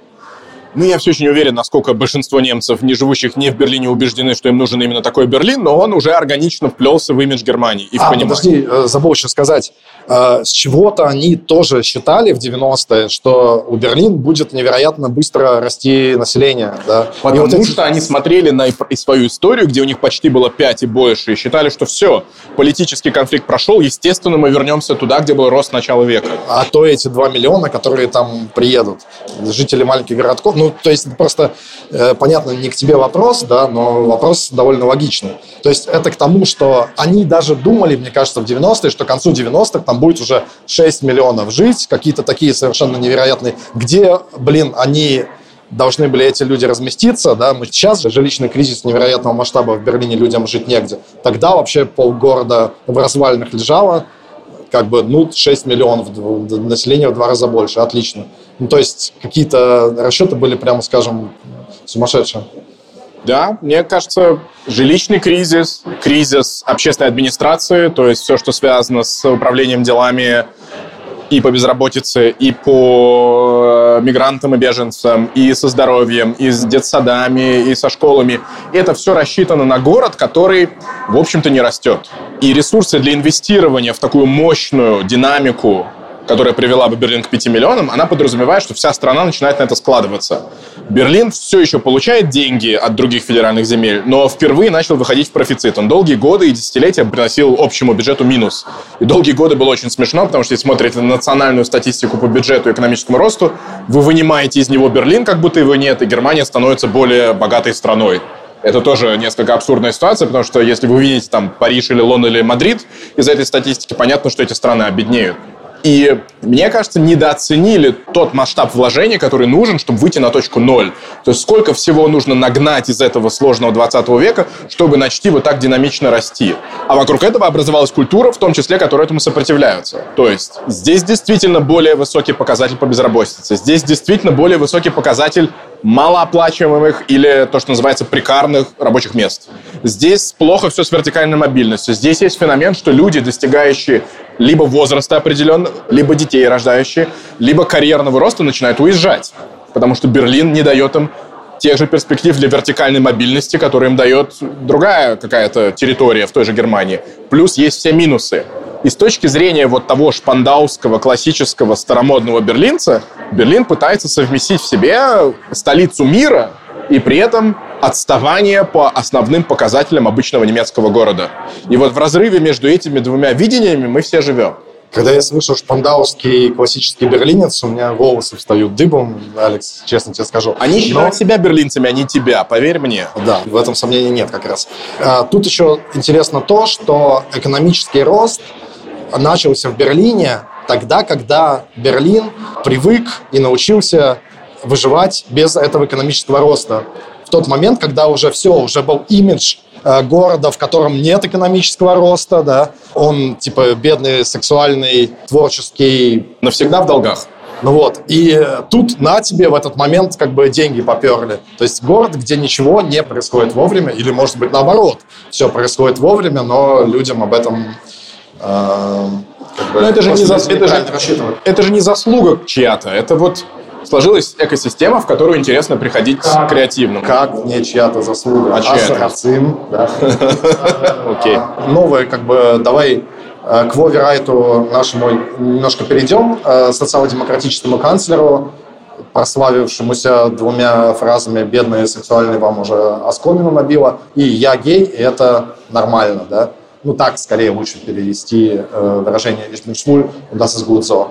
Ну, я все еще не уверен, насколько большинство немцев, не живущих не в Берлине, убеждены, что им нужен именно такой Берлин, но он уже органично вплелся в имидж Германии и в а, понимание. подожди, э, забыл еще сказать. Э, с чего-то они тоже считали в 90-е, что у Берлин будет невероятно быстро расти население. Да? Потому вот эти... что они смотрели на свою историю, где у них почти было 5 и больше, и считали, что все, политический конфликт прошел, естественно, мы вернемся туда, где был рост начала века. А то эти 2 миллиона, которые там приедут, жители маленьких городков, ну, то есть просто, э, понятно, не к тебе вопрос, да, но вопрос довольно логичный. То есть это к тому, что они даже думали, мне кажется, в 90-е, что к концу 90-х там будет уже 6 миллионов жить, какие-то такие совершенно невероятные, где, блин, они должны были эти люди разместиться, да, мы сейчас же жилищный кризис невероятного масштаба в Берлине, людям жить негде. Тогда вообще полгорода в развалинах лежало, как бы, ну, 6 миллионов населения в два раза больше, отлично. Ну, то есть какие-то расчеты были, прямо скажем, сумасшедшие. Да, мне кажется, жилищный кризис, кризис общественной администрации, то есть все, что связано с управлением делами и по безработице, и по э, мигрантам и беженцам, и со здоровьем, и с детсадами, и со школами. Это все рассчитано на город, который, в общем-то, не растет. И ресурсы для инвестирования в такую мощную динамику которая привела бы Берлин к 5 миллионам, она подразумевает, что вся страна начинает на это складываться. Берлин все еще получает деньги от других федеральных земель, но впервые начал выходить в профицит. Он долгие годы и десятилетия приносил общему бюджету минус. И долгие годы было очень смешно, потому что если смотрите на национальную статистику по бюджету и экономическому росту, вы вынимаете из него Берлин, как будто его нет, и Германия становится более богатой страной. Это тоже несколько абсурдная ситуация, потому что если вы увидите там Париж или Лондон или Мадрид, из этой статистики понятно, что эти страны обеднеют. И мне кажется, недооценили тот масштаб вложений, который нужен, чтобы выйти на точку ноль. То есть сколько всего нужно нагнать из этого сложного 20 века, чтобы начать вот так динамично расти. А вокруг этого образовалась культура, в том числе, которая этому сопротивляются. То есть здесь действительно более высокий показатель по безработице. Здесь действительно более высокий показатель малооплачиваемых или то, что называется прикарных рабочих мест. Здесь плохо все с вертикальной мобильностью. Здесь есть феномен, что люди, достигающие либо возраста определенного, либо детей рождающие, либо карьерного роста, начинают уезжать. Потому что Берлин не дает им тех же перспектив для вертикальной мобильности, которые им дает другая какая-то территория в той же Германии. Плюс есть все минусы. И с точки зрения вот того шпандауского, классического, старомодного берлинца, Берлин пытается совместить в себе столицу мира и при этом отставание по основным показателям обычного немецкого города. И вот в разрыве между этими двумя видениями мы все живем. Когда я слышу шпандауский классический берлинец, у меня волосы встают дыбом, Алекс, честно тебе скажу. Они считают Но... себя берлинцами, а не тебя, поверь мне. Да, в этом сомнений нет как раз. А, тут еще интересно то, что экономический рост начался в Берлине тогда, когда Берлин привык и научился выживать без этого экономического роста. В тот момент, когда уже все, уже был имидж э, города, в котором нет экономического роста, да, он типа бедный, сексуальный, творческий. Навсегда в долгах. Ну вот, и тут на тебе в этот момент как бы деньги поперли. То есть город, где ничего не происходит вовремя, или может быть наоборот, все происходит вовремя, но людям об этом как бы, Но это же, не, за, это, же, это же не заслуга чья-то, это вот сложилась экосистема, в которую интересно приходить как, креативным. Как не чья-то заслуга, а, а Сарацин. *laughs* Окей. Новое, как бы, давай э, к Вове Райту нашему немножко перейдем, э, социал-демократическому канцлеру, прославившемуся двумя фразами «бедные сексуальные вам уже оскомину набило» и «я гей, и это нормально», да? Ну так, скорее лучше перевести э, выражение «ich bin schwul und das ist gut so».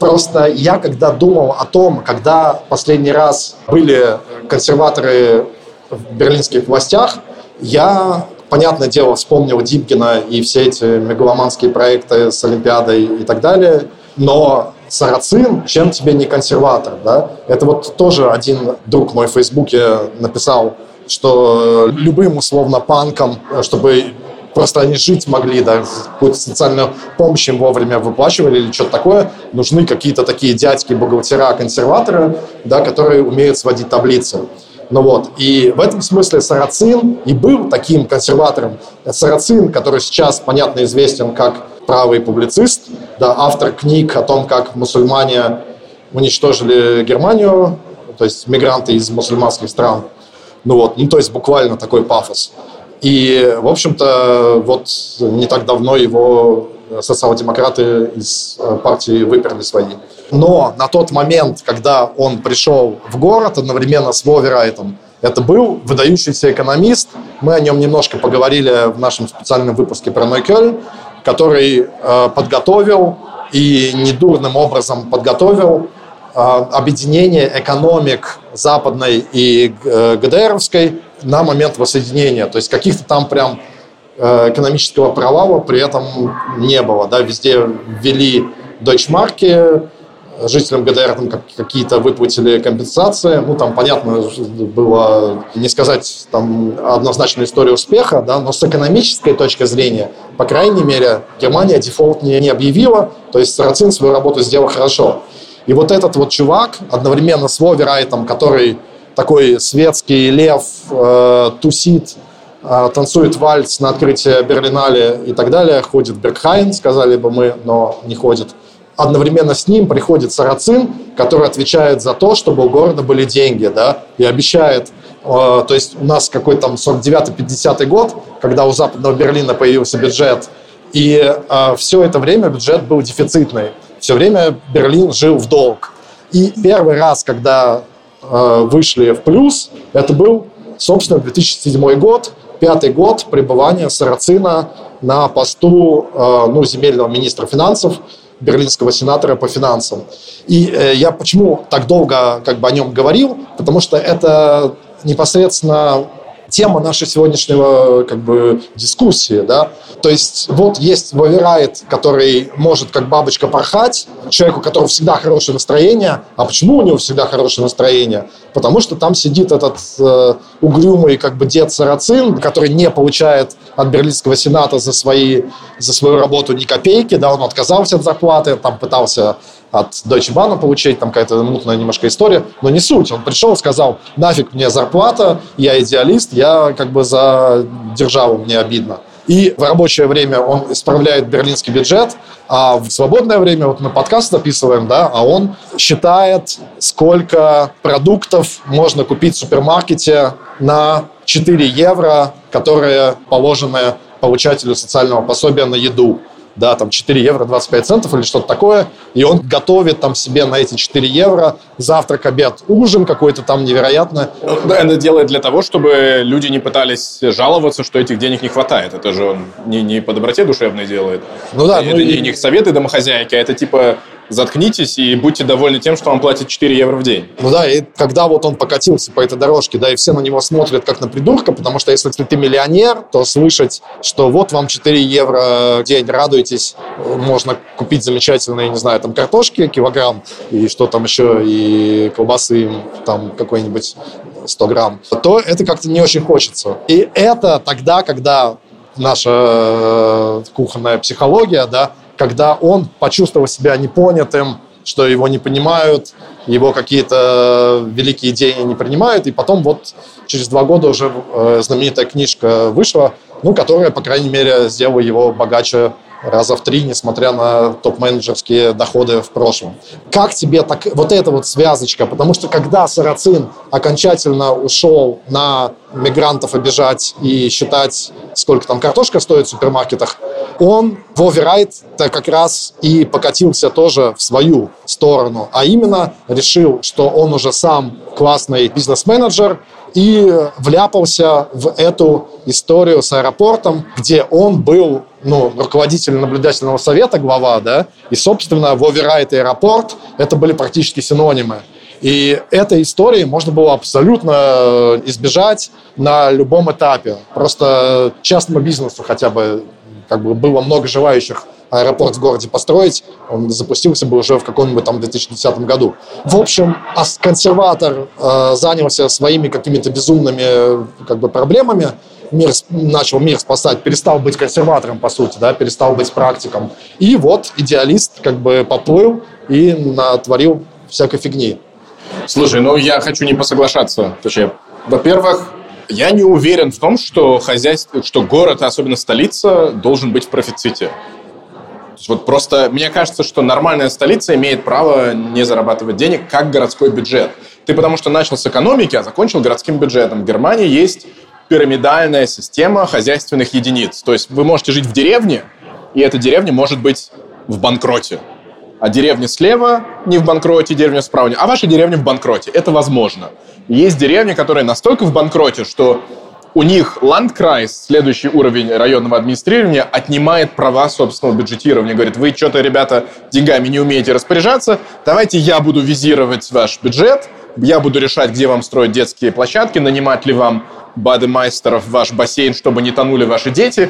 Просто я, когда думал о том, когда последний раз были консерваторы в берлинских властях, я, понятное дело, вспомнил Дипкина и все эти мегаломанские проекты с Олимпиадой и так далее, но Сарацин, чем тебе не консерватор, да? Это вот тоже один друг мой в Фейсбуке написал, что любым условно панкам, чтобы просто они жить могли, да, какую-то социальную помощь им вовремя выплачивали или что-то такое, нужны какие-то такие дядьки, бухгалтера, консерваторы, да, которые умеют сводить таблицы. Ну вот, и в этом смысле Сарацин и был таким консерватором. Сарацин, который сейчас, понятно, известен как правый публицист, да, автор книг о том, как мусульмане уничтожили Германию, то есть мигранты из мусульманских стран. Ну вот, ну то есть буквально такой пафос. И, в общем-то, вот не так давно его социал-демократы из э, партии выперли свои. Но на тот момент, когда он пришел в город одновременно с Вови Райтом, это был выдающийся экономист. Мы о нем немножко поговорили в нашем специальном выпуске про Нойкёль, который э, подготовил и недурным образом подготовил э, объединение экономик западной и ГДРовской на момент воссоединения. То есть каких-то там прям э, экономического провала при этом не было. Да? Везде ввели дойчмарки, жителям ГДР там какие-то выплатили компенсации. Ну, там, понятно, было не сказать там однозначную историю успеха, да, но с экономической точки зрения, по крайней мере, Германия дефолт не, не объявила, то есть Сарацин свою работу сделал хорошо. И вот этот вот чувак, одновременно с Воверайтом, который такой светский лев, э, тусит, э, танцует вальс на открытии Берлинале и так далее, ходит Бергхайн, сказали бы мы, но не ходит. Одновременно с ним приходит Сарацин, который отвечает за то, чтобы у города были деньги, да, и обещает, э, то есть у нас какой-то там 49-50 год, когда у Западного Берлина появился бюджет, и э, все это время бюджет был дефицитный. Все время Берлин жил в долг. И первый раз, когда вышли в плюс, это был, собственно, 2007 год, пятый год пребывания Сарацина на посту э, ну, земельного министра финансов, берлинского сенатора по финансам. И э, я почему так долго как бы о нем говорил? Потому что это непосредственно тема нашей сегодняшнего как бы дискуссии, да. То есть вот есть Ваверайт, который может как бабочка порхать, человеку, у которого всегда хорошее настроение. А почему у него всегда хорошее настроение? Потому что там сидит этот э, угрюмый как бы дед Сарацин, который не получает от Берлинского сената за, свои, за свою работу ни копейки, да, он отказался от зарплаты, там пытался от Deutsche Bank получить, там какая-то мутная немножко история, но не суть. Он пришел, сказал, нафиг мне зарплата, я идеалист, я как бы за державу, мне обидно. И в рабочее время он исправляет берлинский бюджет, а в свободное время, вот мы подкаст записываем, да, а он считает, сколько продуктов можно купить в супермаркете на 4 евро, которые положены получателю социального пособия на еду да, там 4 евро 25 центов или что-то такое, и он готовит там себе на эти 4 евро завтрак, обед, ужин какой-то там невероятно. Да, это делает для того, чтобы люди не пытались жаловаться, что этих денег не хватает. Это же он не, не по доброте душевной делает. Ну да. Это ну, не, и... не советы домохозяйки, а это типа заткнитесь и будьте довольны тем, что вам платят 4 евро в день. Ну да, и когда вот он покатился по этой дорожке, да, и все на него смотрят как на придурка, потому что если ты миллионер, то слышать, что вот вам 4 евро в день, радуйтесь, можно купить замечательные, не знаю, там картошки килограмм, и что там еще, и колбасы там какой-нибудь 100 грамм, то это как-то не очень хочется. И это тогда, когда наша э, кухонная психология, да, когда он почувствовал себя непонятым, что его не понимают, его какие-то великие идеи не принимают, и потом вот через два года уже э, знаменитая книжка вышла, ну, которая, по крайней мере, сделала его богаче раза в три, несмотря на топ-менеджерские доходы в прошлом. Как тебе так, вот эта вот связочка? Потому что когда Сарацин окончательно ушел на мигрантов обижать и считать, сколько там картошка стоит в супермаркетах, он в оверрайт как раз и покатился тоже в свою сторону, а именно решил, что он уже сам классный бизнес-менеджер, и вляпался в эту историю с аэропортом, где он был ну, руководитель наблюдательного совета, глава, да, и, собственно, в оверрайт и аэропорт это были практически синонимы. И этой истории можно было абсолютно э, избежать на любом этапе. Просто частному бизнесу хотя бы как бы было много желающих аэропорт в городе построить, он запустился бы уже в каком-нибудь там 2010 году. В общем, консерватор э, занялся своими какими-то безумными как бы, проблемами, мир, начал мир спасать, перестал быть консерватором, по сути, да, перестал быть практиком. И вот идеалист как бы поплыл и натворил всякой фигни. Слушай, ну я хочу не посоглашаться. Точнее, во-первых, я не уверен в том, что хозяйство, что город, особенно столица, должен быть в профиците. Вот просто мне кажется, что нормальная столица имеет право не зарабатывать денег, как городской бюджет. Ты потому что начал с экономики, а закончил городским бюджетом. В Германии есть пирамидальная система хозяйственных единиц. То есть вы можете жить в деревне, и эта деревня может быть в банкроте. А деревня слева не в банкроте, деревня справа не. А ваша деревня в банкроте. Это возможно. Есть деревни, которые настолько в банкроте, что у них Landkreis, следующий уровень районного администрирования, отнимает права собственного бюджетирования. Говорит, вы что-то, ребята, деньгами не умеете распоряжаться, давайте я буду визировать ваш бюджет, я буду решать, где вам строить детские площадки, нанимать ли вам Bademeister ов в ваш бассейн, чтобы не тонули ваши дети.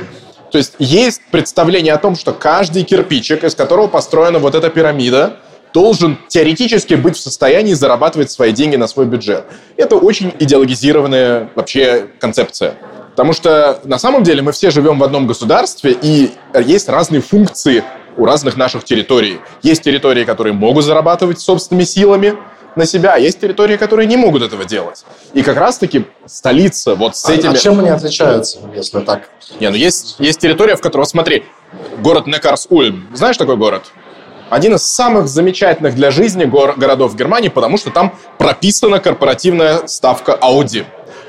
То есть есть представление о том, что каждый кирпичик, из которого построена вот эта пирамида, должен теоретически быть в состоянии зарабатывать свои деньги на свой бюджет. Это очень идеологизированная вообще концепция. Потому что на самом деле мы все живем в одном государстве, и есть разные функции у разных наших территорий. Есть территории, которые могут зарабатывать собственными силами на себя, а есть территории, которые не могут этого делать. И как раз-таки столица вот с а, этими... А чем они отличаются, если так? Не, ну есть, есть территория, в которой, смотри, город Некарс-Ульм. Знаешь такой город? один из самых замечательных для жизни гор- городов Германии, потому что там прописана корпоративная ставка Audi.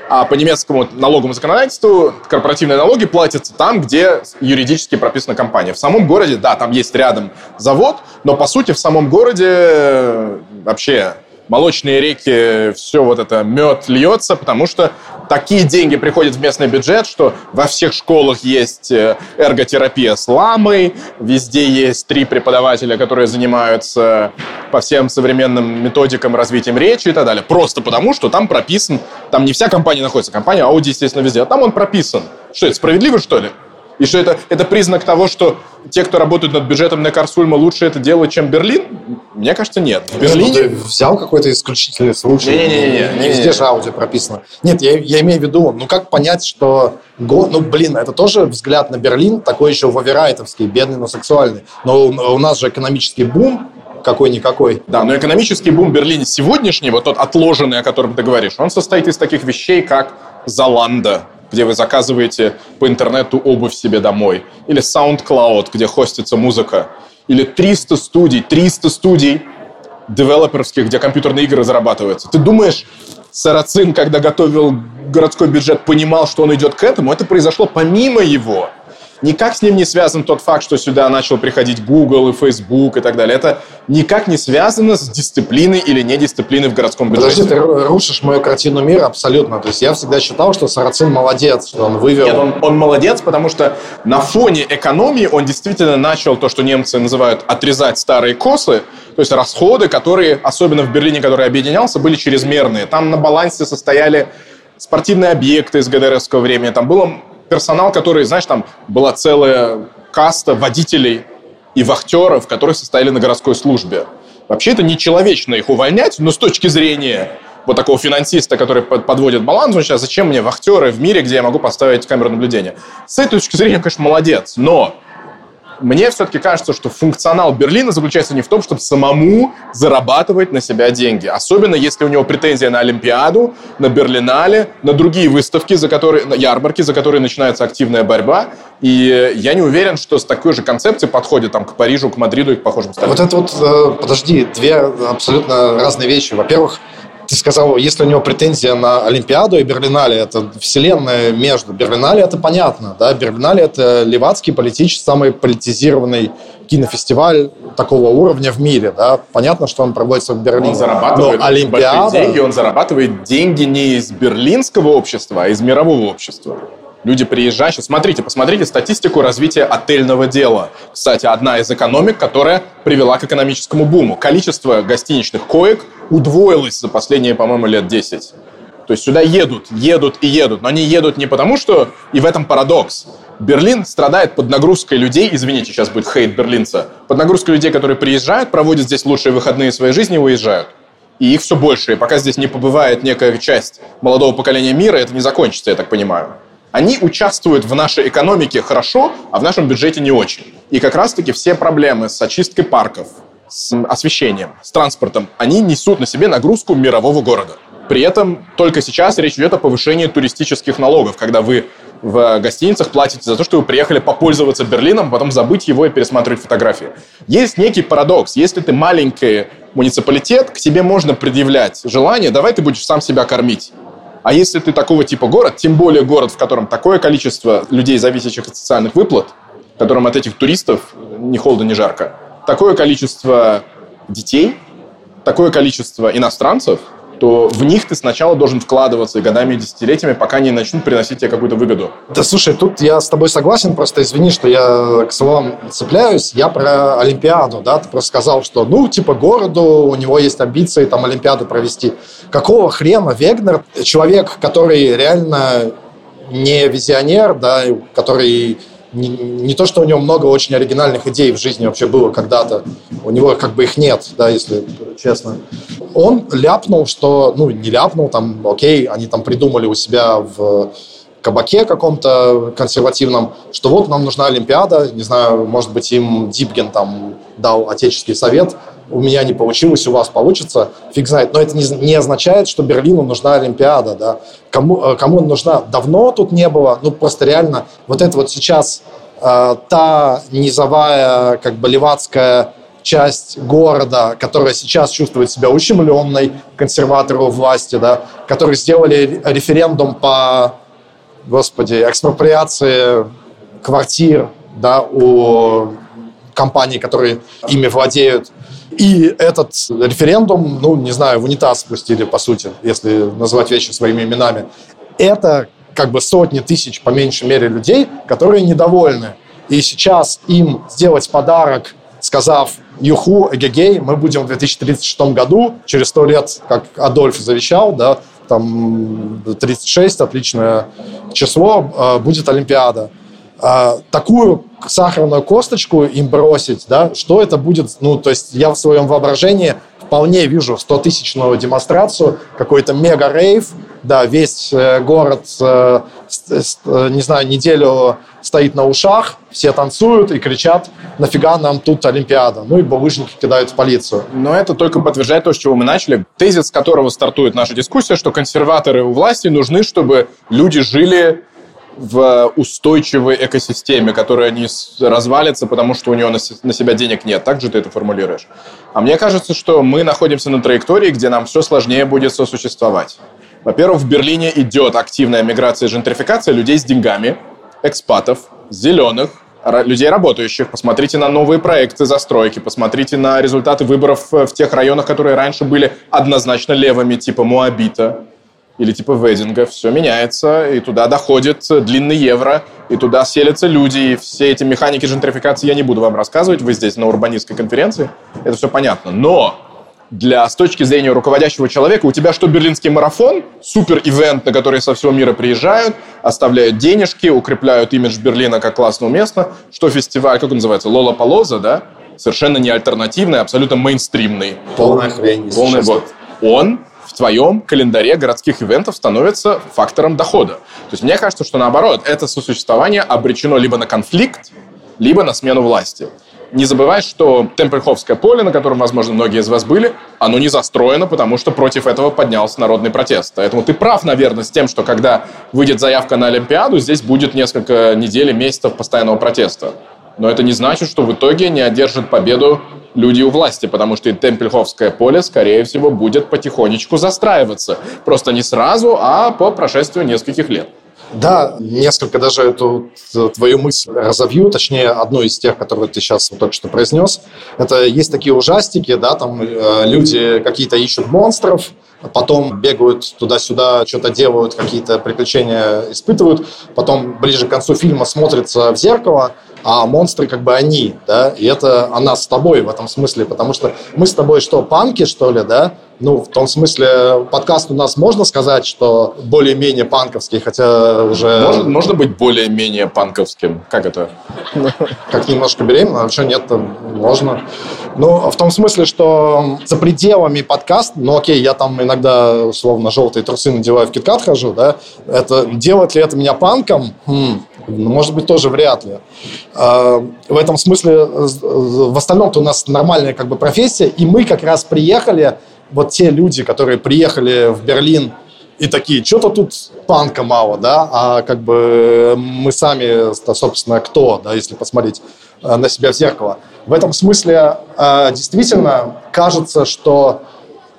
А по немецкому налоговому законодательству корпоративные налоги платятся там, где юридически прописана компания. В самом городе, да, там есть рядом завод, но по сути в самом городе э, вообще молочные реки, все вот это, мед льется, потому что такие деньги приходят в местный бюджет, что во всех школах есть э, эрготерапия с ламой, везде есть три преподавателя, которые занимаются по всем современным методикам развитием речи и так далее. Просто потому, что там прописан, там не вся компания находится, компания Audi, естественно, везде, а там он прописан. Что это, справедливо, что ли? И что это, это признак того, что те, кто работают над бюджетом на Карсульма, лучше это делают, чем Берлин? Мне кажется, нет. В Берлине... Ты взял какой-то исключительный случай? Не-не-не. Не везде же аудио прописано. Нет, я, я имею в виду, ну как понять, что... Ну, блин, это тоже взгляд на Берлин, такой еще воверайтовский, бедный, но сексуальный. Но у, у нас же экономический бум, какой-никакой. Да, но экономический бум Берлина сегодняшний, вот тот отложенный, о котором ты говоришь, он состоит из таких вещей, как Заланда, где вы заказываете по интернету обувь себе домой, или SoundCloud, где хостится музыка, или 300 студий, 300 студий девелоперских, где компьютерные игры зарабатываются. Ты думаешь, Сарацин, когда готовил городской бюджет, понимал, что он идет к этому? Это произошло помимо его. Никак с ним не связан тот факт, что сюда начал приходить Google и Facebook и так далее. Это никак не связано с дисциплиной или недисциплиной в городском бюджете. Подожди, ты рушишь мою картину мира абсолютно. То есть я всегда считал, что Сарацин молодец, что он вывел... Нет, он, он молодец, потому что на фоне экономии он действительно начал то, что немцы называют отрезать старые косы, то есть расходы, которые, особенно в Берлине, который объединялся, были чрезмерные. Там на балансе состояли спортивные объекты из ГДРовского времени, там было персонал, который, знаешь, там была целая каста водителей и вахтеров, которые состояли на городской службе. Вообще это нечеловечно их увольнять, но с точки зрения вот такого финансиста, который подводит баланс, он сейчас зачем мне вахтеры в мире, где я могу поставить камеру наблюдения? С этой точки зрения, конечно, молодец, но мне все-таки кажется, что функционал Берлина заключается не в том, чтобы самому зарабатывать на себя деньги. Особенно, если у него претензия на Олимпиаду, на Берлинале, на другие выставки, за которые, на ярмарки, за которые начинается активная борьба. И я не уверен, что с такой же концепцией подходит там, к Парижу, к Мадриду и к похожим странам. Вот это вот, э, подожди, две абсолютно разные вещи. Во-первых, ты сказал, если у него претензия на Олимпиаду и Берлинале, это вселенная между. Берлинале это понятно, да, Берлинале это левацкий политический, самый политизированный кинофестиваль такого уровня в мире, да. Понятно, что он проводится в Берлине. Он зарабатывает Но Олимпиада... деньги, он зарабатывает деньги не из берлинского общества, а из мирового общества люди приезжающие. Смотрите, посмотрите статистику развития отельного дела. Кстати, одна из экономик, которая привела к экономическому буму. Количество гостиничных коек удвоилось за последние, по-моему, лет 10. То есть сюда едут, едут и едут. Но они едут не потому, что... И в этом парадокс. Берлин страдает под нагрузкой людей, извините, сейчас будет хейт берлинца, под нагрузкой людей, которые приезжают, проводят здесь лучшие выходные своей жизни и уезжают. И их все больше. И пока здесь не побывает некая часть молодого поколения мира, это не закончится, я так понимаю они участвуют в нашей экономике хорошо, а в нашем бюджете не очень. И как раз-таки все проблемы с очисткой парков, с освещением, с транспортом, они несут на себе нагрузку мирового города. При этом только сейчас речь идет о повышении туристических налогов, когда вы в гостиницах платите за то, что вы приехали попользоваться Берлином, потом забыть его и пересматривать фотографии. Есть некий парадокс. Если ты маленький муниципалитет, к тебе можно предъявлять желание, давай ты будешь сам себя кормить. А если ты такого типа город, тем более город, в котором такое количество людей, зависящих от социальных выплат, которым от этих туристов ни холодно, ни жарко, такое количество детей, такое количество иностранцев – то в них ты сначала должен вкладываться годами и десятилетиями, пока не начнут приносить тебе какую-то выгоду. Да слушай, тут я с тобой согласен, просто извини, что я к словам цепляюсь. Я про Олимпиаду, да, ты просто сказал, что, ну, типа, городу, у него есть амбиции там Олимпиаду провести. Какого хрена Вегнер, человек, который реально не визионер, да, который не, не то, что у него много очень оригинальных идей в жизни вообще было когда-то, у него как бы их нет, да, если честно. Он ляпнул, что, ну, не ляпнул, там, окей, они там придумали у себя в кабаке каком-то консервативном, что вот нам нужна Олимпиада, не знаю, может быть, им Дипген там дал отеческий совет, у меня не получилось, у вас получится, фиг знает. Но это не, не означает, что Берлину нужна Олимпиада, да. Кому, э, кому нужна? Давно тут не было, ну просто реально вот это вот сейчас э, та низовая, как бы левацкая часть города, которая сейчас чувствует себя ущемленной консерватору власти, да, которые сделали референдум по, господи, экспроприации квартир, да, у компаний, которые ими владеют, И этот референдум, ну, не знаю, в унитаз спустили, по сути, если называть вещи своими именами. Это как бы сотни тысяч, по меньшей мере, людей, которые недовольны. И сейчас им сделать подарок, сказав «Юху, эгегей, мы будем в 2036 году, через сто лет, как Адольф завещал, да, там 36, отличное число, э, будет Олимпиада. А, такую сахарную косточку им бросить, да, что это будет, ну, то есть я в своем воображении вполне вижу 100-тысячную демонстрацию, какой-то мега-рейв, да, весь э, город, э, э, не знаю, неделю стоит на ушах, все танцуют и кричат, нафига нам тут Олимпиада? Ну и булыжники кидают в полицию. Но это только подтверждает то, с чего мы начали. Тезис, с которого стартует наша дискуссия, что консерваторы у власти нужны, чтобы люди жили в устойчивой экосистеме, которая не развалится, потому что у него на себя денег нет. Так же ты это формулируешь. А мне кажется, что мы находимся на траектории, где нам все сложнее будет сосуществовать. Во-первых, в Берлине идет активная миграция и жентрификация людей с деньгами, экспатов, зеленых, людей работающих. Посмотрите на новые проекты застройки, посмотрите на результаты выборов в тех районах, которые раньше были однозначно левыми, типа Муабита или типа Вединга, все меняется, и туда доходит длинный евро, и туда селятся люди, и все эти механики жентрификации я не буду вам рассказывать, вы здесь на урбанистской конференции, это все понятно. Но для, с точки зрения руководящего человека, у тебя что берлинский марафон, супер-ивент, на который со всего мира приезжают, оставляют денежки, укрепляют имидж Берлина как классного места, что фестиваль, как он называется, Лола Полоза, да, совершенно не альтернативный, абсолютно мейнстримный. Полная хрень. Полный вот. Он твоем календаре городских ивентов становится фактором дохода. То есть мне кажется, что наоборот, это сосуществование обречено либо на конфликт, либо на смену власти. Не забывай, что Темпельховское поле, на котором, возможно, многие из вас были, оно не застроено, потому что против этого поднялся народный протест. Поэтому ты прав, наверное, с тем, что когда выйдет заявка на Олимпиаду, здесь будет несколько недель и месяцев постоянного протеста. Но это не значит, что в итоге не одержит победу люди у власти, потому что и Темпельховское поле, скорее всего, будет потихонечку застраиваться. Просто не сразу, а по прошествию нескольких лет. Да, несколько даже эту твою мысль разовью, точнее, одну из тех, которые ты сейчас только что произнес. Это есть такие ужастики, да, там э, люди какие-то ищут монстров, потом бегают туда-сюда, что-то делают, какие-то приключения испытывают, потом ближе к концу фильма смотрятся в зеркало, а монстры как бы они, да, и это она с тобой в этом смысле, потому что мы с тобой что, панки, что ли, да, ну, в том смысле, подкаст у нас можно сказать, что более-менее панковский, хотя уже... Можно, можно быть более-менее панковским? Как это? *laughs* Как немножко беременна, а что нет, можно. Ну, в том смысле, что за пределами подкаста, ну, окей, я там иногда, условно, желтые трусы надеваю, в киткат хожу, да, это, делает ли это меня панком? Хм, ну, может быть, тоже вряд ли. А, в этом смысле, в остальном-то у нас нормальная как бы профессия, и мы как раз приехали, вот те люди, которые приехали в Берлин и такие, что-то тут панка мало, да, а как бы мы сами, собственно, кто, да, если посмотреть э, на себя в зеркало. В этом смысле э, действительно кажется, что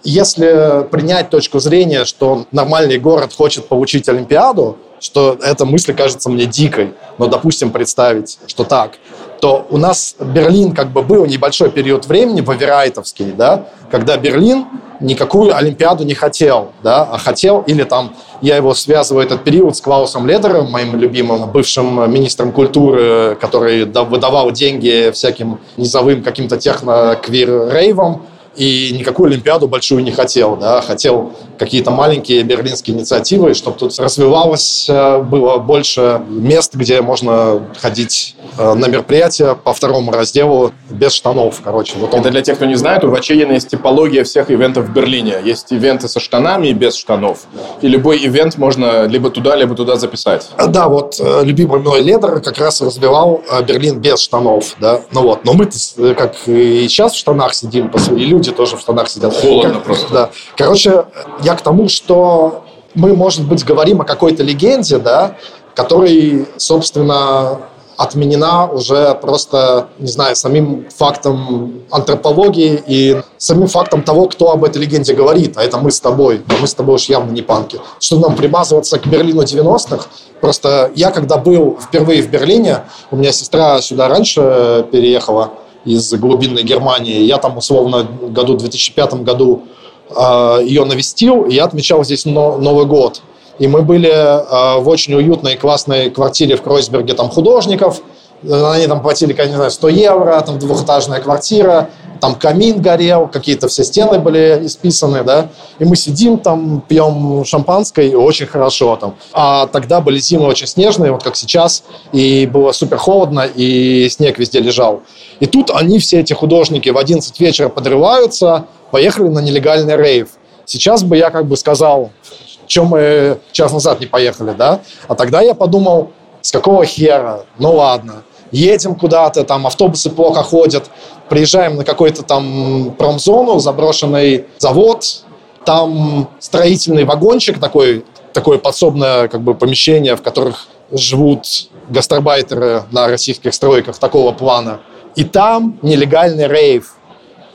если принять точку зрения, что нормальный город хочет получить Олимпиаду, что эта мысль кажется мне дикой, но, допустим, представить, что так, то у нас Берлин как бы был небольшой период времени, Ваверайтовский, да, когда Берлин никакую Олимпиаду не хотел, да, а хотел, или там, я его связываю этот период с Клаусом Ледером, моим любимым бывшим министром культуры, который выдавал деньги всяким низовым каким-то техно-квир-рейвам, и никакую Олимпиаду большую не хотел, да, хотел какие-то маленькие берлинские инициативы, чтобы тут развивалось, э, было больше мест, где можно ходить э, на мероприятия по второму разделу без штанов, короче. Вот он... Это для тех, кто не знает, у Вачеина есть типология всех ивентов в Берлине. Есть ивенты со штанами и без штанов. И любой ивент можно либо туда, либо туда записать. Да, вот э, любимый мой лидер как раз развивал Берлин без штанов, да. Ну вот, но мы как и сейчас в штанах сидим, и люди тоже в штанах сидят. Холодно как, просто. Да. Короче, я к тому, что мы, может быть, говорим о какой-то легенде, да, который, собственно, отменена уже просто, не знаю, самим фактом антропологии и самим фактом того, кто об этой легенде говорит, а это мы с тобой, мы с тобой уж явно не панки. Что нам примазываться к Берлину 90-х? Просто я, когда был впервые в Берлине, у меня сестра сюда раньше переехала, из глубинной Германии. Я там, условно, году 2005 году э, ее навестил, и я отмечал здесь Новый год. И мы были э, в очень уютной и классной квартире в Кройсберге там художников. Они там платили, не знаю, 100 евро, там двухэтажная квартира там камин горел, какие-то все стены были исписаны, да, и мы сидим там, пьем шампанское, и очень хорошо там. А тогда были зимы очень снежные, вот как сейчас, и было супер холодно, и снег везде лежал. И тут они, все эти художники, в 11 вечера подрываются, поехали на нелегальный рейв. Сейчас бы я как бы сказал, чем мы час назад не поехали, да? А тогда я подумал, с какого хера? Ну ладно едем куда-то, там автобусы плохо ходят, приезжаем на какой-то там промзону, заброшенный завод, там строительный вагончик такой, такое подсобное как бы помещение, в которых живут гастарбайтеры на российских стройках такого плана. И там нелегальный рейв.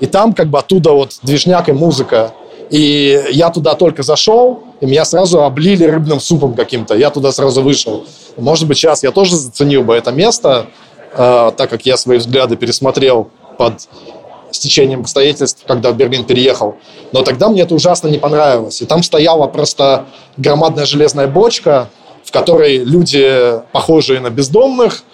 И там как бы оттуда вот движняк и музыка. И я туда только зашел, и меня сразу облили рыбным супом каким-то. Я туда сразу вышел. Может быть, сейчас я тоже заценил бы это место, э, так как я свои взгляды пересмотрел под стечением обстоятельств, когда в Берлин переехал. Но тогда мне это ужасно не понравилось. И там стояла просто громадная железная бочка, в которой люди, похожие на бездомных,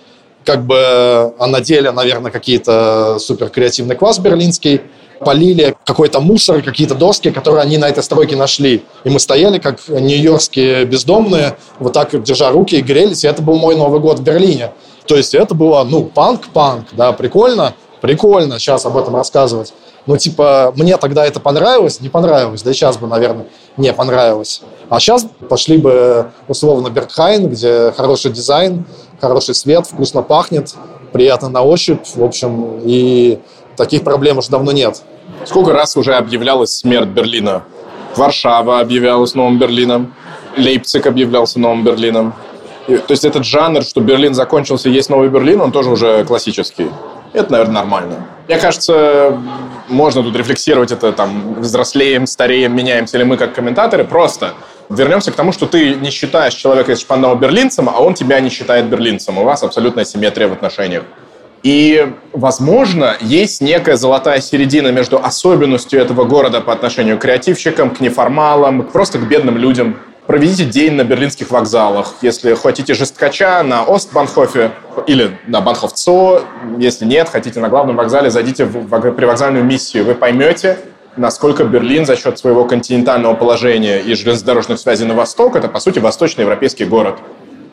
как бы, а на деле, наверное, какие-то супер креативный класс берлинский, полили какой-то мусор, какие-то доски, которые они на этой стройке нашли. И мы стояли, как нью-йоркские бездомные, вот так держа руки и грелись. И это был мой Новый год в Берлине. То есть это было, ну, панк-панк, да, прикольно прикольно сейчас об этом рассказывать. Но, типа, мне тогда это понравилось, не понравилось, да и сейчас бы, наверное, не понравилось. А сейчас пошли бы, условно, Бергхайн, где хороший дизайн, хороший свет, вкусно пахнет, приятно на ощупь, в общем, и таких проблем уже давно нет. Сколько раз уже объявлялась смерть Берлина? Варшава объявлялась новым Берлином, Лейпциг объявлялся новым Берлином. то есть этот жанр, что Берлин закончился, есть новый Берлин, он тоже уже классический. Это, наверное, нормально. Мне кажется, можно тут рефлексировать это, там, взрослеем, стареем, меняемся ли мы как комментаторы. Просто вернемся к тому, что ты не считаешь человека из Шпандау берлинцем, а он тебя не считает берлинцем. У вас абсолютная симметрия в отношениях. И, возможно, есть некая золотая середина между особенностью этого города по отношению к креативщикам, к неформалам, просто к бедным людям, проведите день на берлинских вокзалах. Если хотите жесткача на Остбанхофе или на Банхофцо, если нет, хотите на главном вокзале, зайдите в привокзальную миссию. Вы поймете, насколько Берлин за счет своего континентального положения и железнодорожных связей на восток, это, по сути, восточноевропейский город.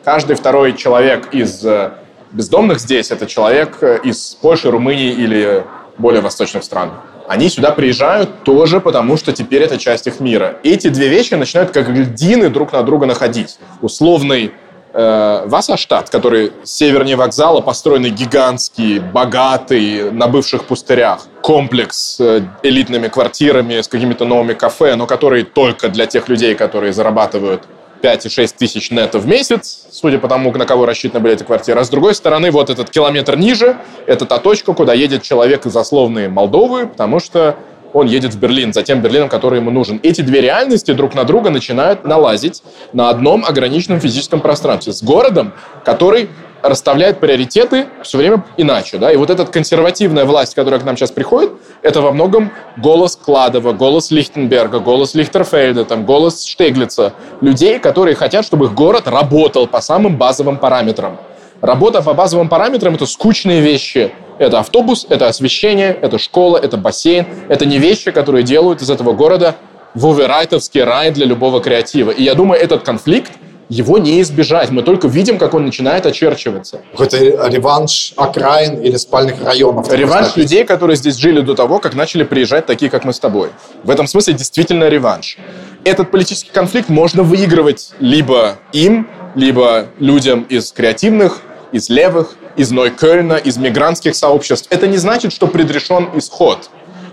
Каждый второй человек из э, бездомных здесь – это человек э, из Польши, Румынии или более восточных стран они сюда приезжают тоже потому, что теперь это часть их мира. Эти две вещи начинают как льдины друг на друга находить. Условный э, Вассерштадт, который севернее вокзала, построенный гигантский, богатый, на бывших пустырях. Комплекс с э, элитными квартирами, с какими-то новыми кафе, но который только для тех людей, которые зарабатывают 5 и 6 тысяч нетто в месяц, судя по тому, на кого рассчитаны были эти квартиры. А с другой стороны, вот этот километр ниже, это та точка, куда едет человек из условной Молдовы, потому что он едет в Берлин, за тем Берлином, который ему нужен. Эти две реальности друг на друга начинают налазить на одном ограниченном физическом пространстве с городом, который расставляет приоритеты все время иначе. Да? И вот эта консервативная власть, которая к нам сейчас приходит, это во многом голос Кладова, голос Лихтенберга, голос Лихтерфельда, там, голос Штеглица. Людей, которые хотят, чтобы их город работал по самым базовым параметрам. Работа по базовым параметрам – это скучные вещи. Это автобус, это освещение, это школа, это бассейн. Это не вещи, которые делают из этого города вуверайтовский рай для любого креатива. И я думаю, этот конфликт – его не избежать. Мы только видим, как он начинает очерчиваться. Какой-то реванш окраин или спальных районов. Реванш сказать. людей, которые здесь жили до того, как начали приезжать такие, как мы с тобой. В этом смысле действительно реванш. Этот политический конфликт можно выигрывать либо им, либо людям из креативных, из левых, из Нойкёльна, из мигрантских сообществ. Это не значит, что предрешен исход.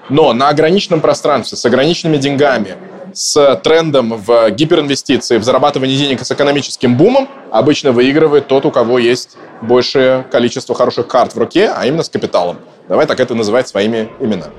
Но на ограниченном пространстве, с ограниченными деньгами, с трендом в гиперинвестиции, в зарабатывании денег с экономическим бумом обычно выигрывает тот, у кого есть большее количество хороших карт в руке, а именно с капиталом. Давай так это называть своими именами.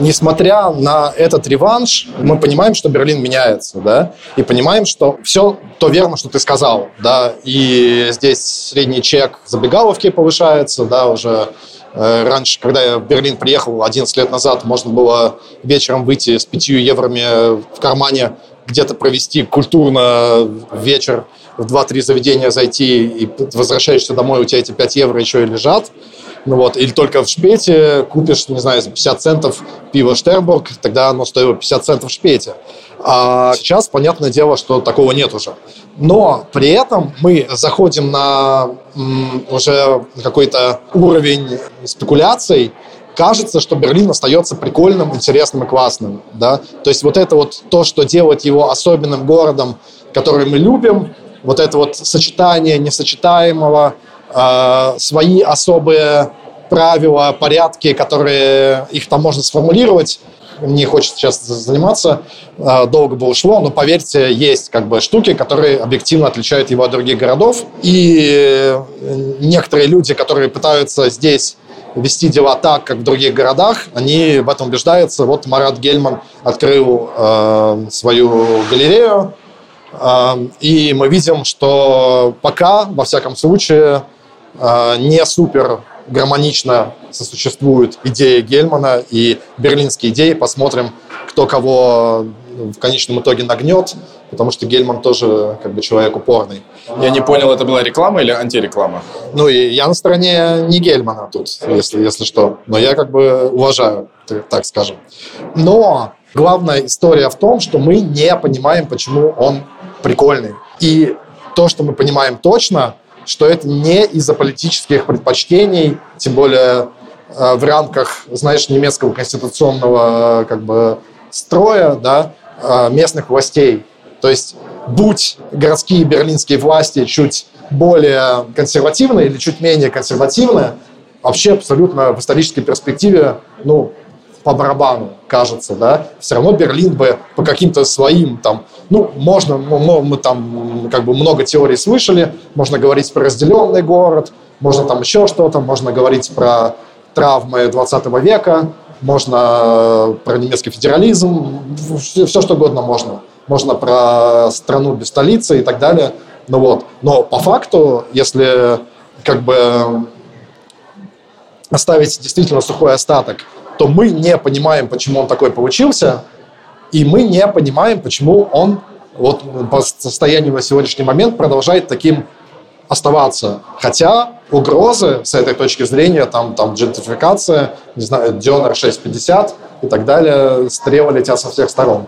Несмотря на этот реванш, мы понимаем, что Берлин меняется, да, и понимаем, что все то верно, что ты сказал, да, и здесь средний чек забегаловки повышается, да, уже э, Раньше, когда я в Берлин приехал 11 лет назад, можно было вечером выйти с 5 евроми в кармане, где-то провести культурно вечер, в 2-3 заведения зайти и возвращаешься домой, у тебя эти 5 евро еще и лежат. Ну вот, или только в шпете купишь, не знаю, за 50 центов пиво Штербург, тогда оно стоило 50 центов в шпете. А сейчас, понятное дело, что такого нет уже. Но при этом мы заходим на уже какой-то уровень спекуляций, кажется, что Берлин остается прикольным, интересным и классным. Да? То есть вот это вот то, что делает его особенным городом, который мы любим, вот это вот сочетание несочетаемого, э, свои особые правила, порядки, которые их там можно сформулировать. Не хочется сейчас заниматься, э, долго бы ушло, но поверьте, есть как бы штуки, которые объективно отличают его от других городов. И некоторые люди, которые пытаются здесь вести дела так, как в других городах, они в этом убеждаются. Вот Марат Гельман открыл э, свою галерею, и мы видим, что пока, во всяком случае, а, не супер гармонично сосуществуют идеи Гельмана и берлинские идеи. Посмотрим, кто кого в конечном итоге нагнет, потому что Гельман тоже как бы человек упорный. Я не понял, это была реклама или антиреклама? Ну, и я на стороне не Гельмана тут, если, если что. Но я как бы уважаю, так скажем. Но главная история в том, что мы не понимаем, почему он прикольный. И то, что мы понимаем точно, что это не из-за политических предпочтений, тем более э, в рамках, знаешь, немецкого конституционного э, как бы строя, да, э, местных властей. То есть, будь городские берлинские власти чуть более консервативные или чуть менее консервативные, вообще абсолютно в исторической перспективе, ну, по барабану, кажется, да, все равно Берлин бы по каким-то своим там, ну, можно, ну, мы там как бы много теорий слышали, можно говорить про разделенный город, можно там еще что-то, можно говорить про травмы 20 века, можно э, про немецкий федерализм, все, все что угодно можно. Можно про страну без столицы и так далее. Ну вот. Но по факту, если как бы оставить действительно сухой остаток, то мы не понимаем, почему он такой получился, и мы не понимаем, почему он вот по состоянию на сегодняшний момент продолжает таким оставаться. Хотя угрозы с этой точки зрения, там, там джентрификация, не знаю, Дионер 650 и так далее, стрелы летят со всех сторон.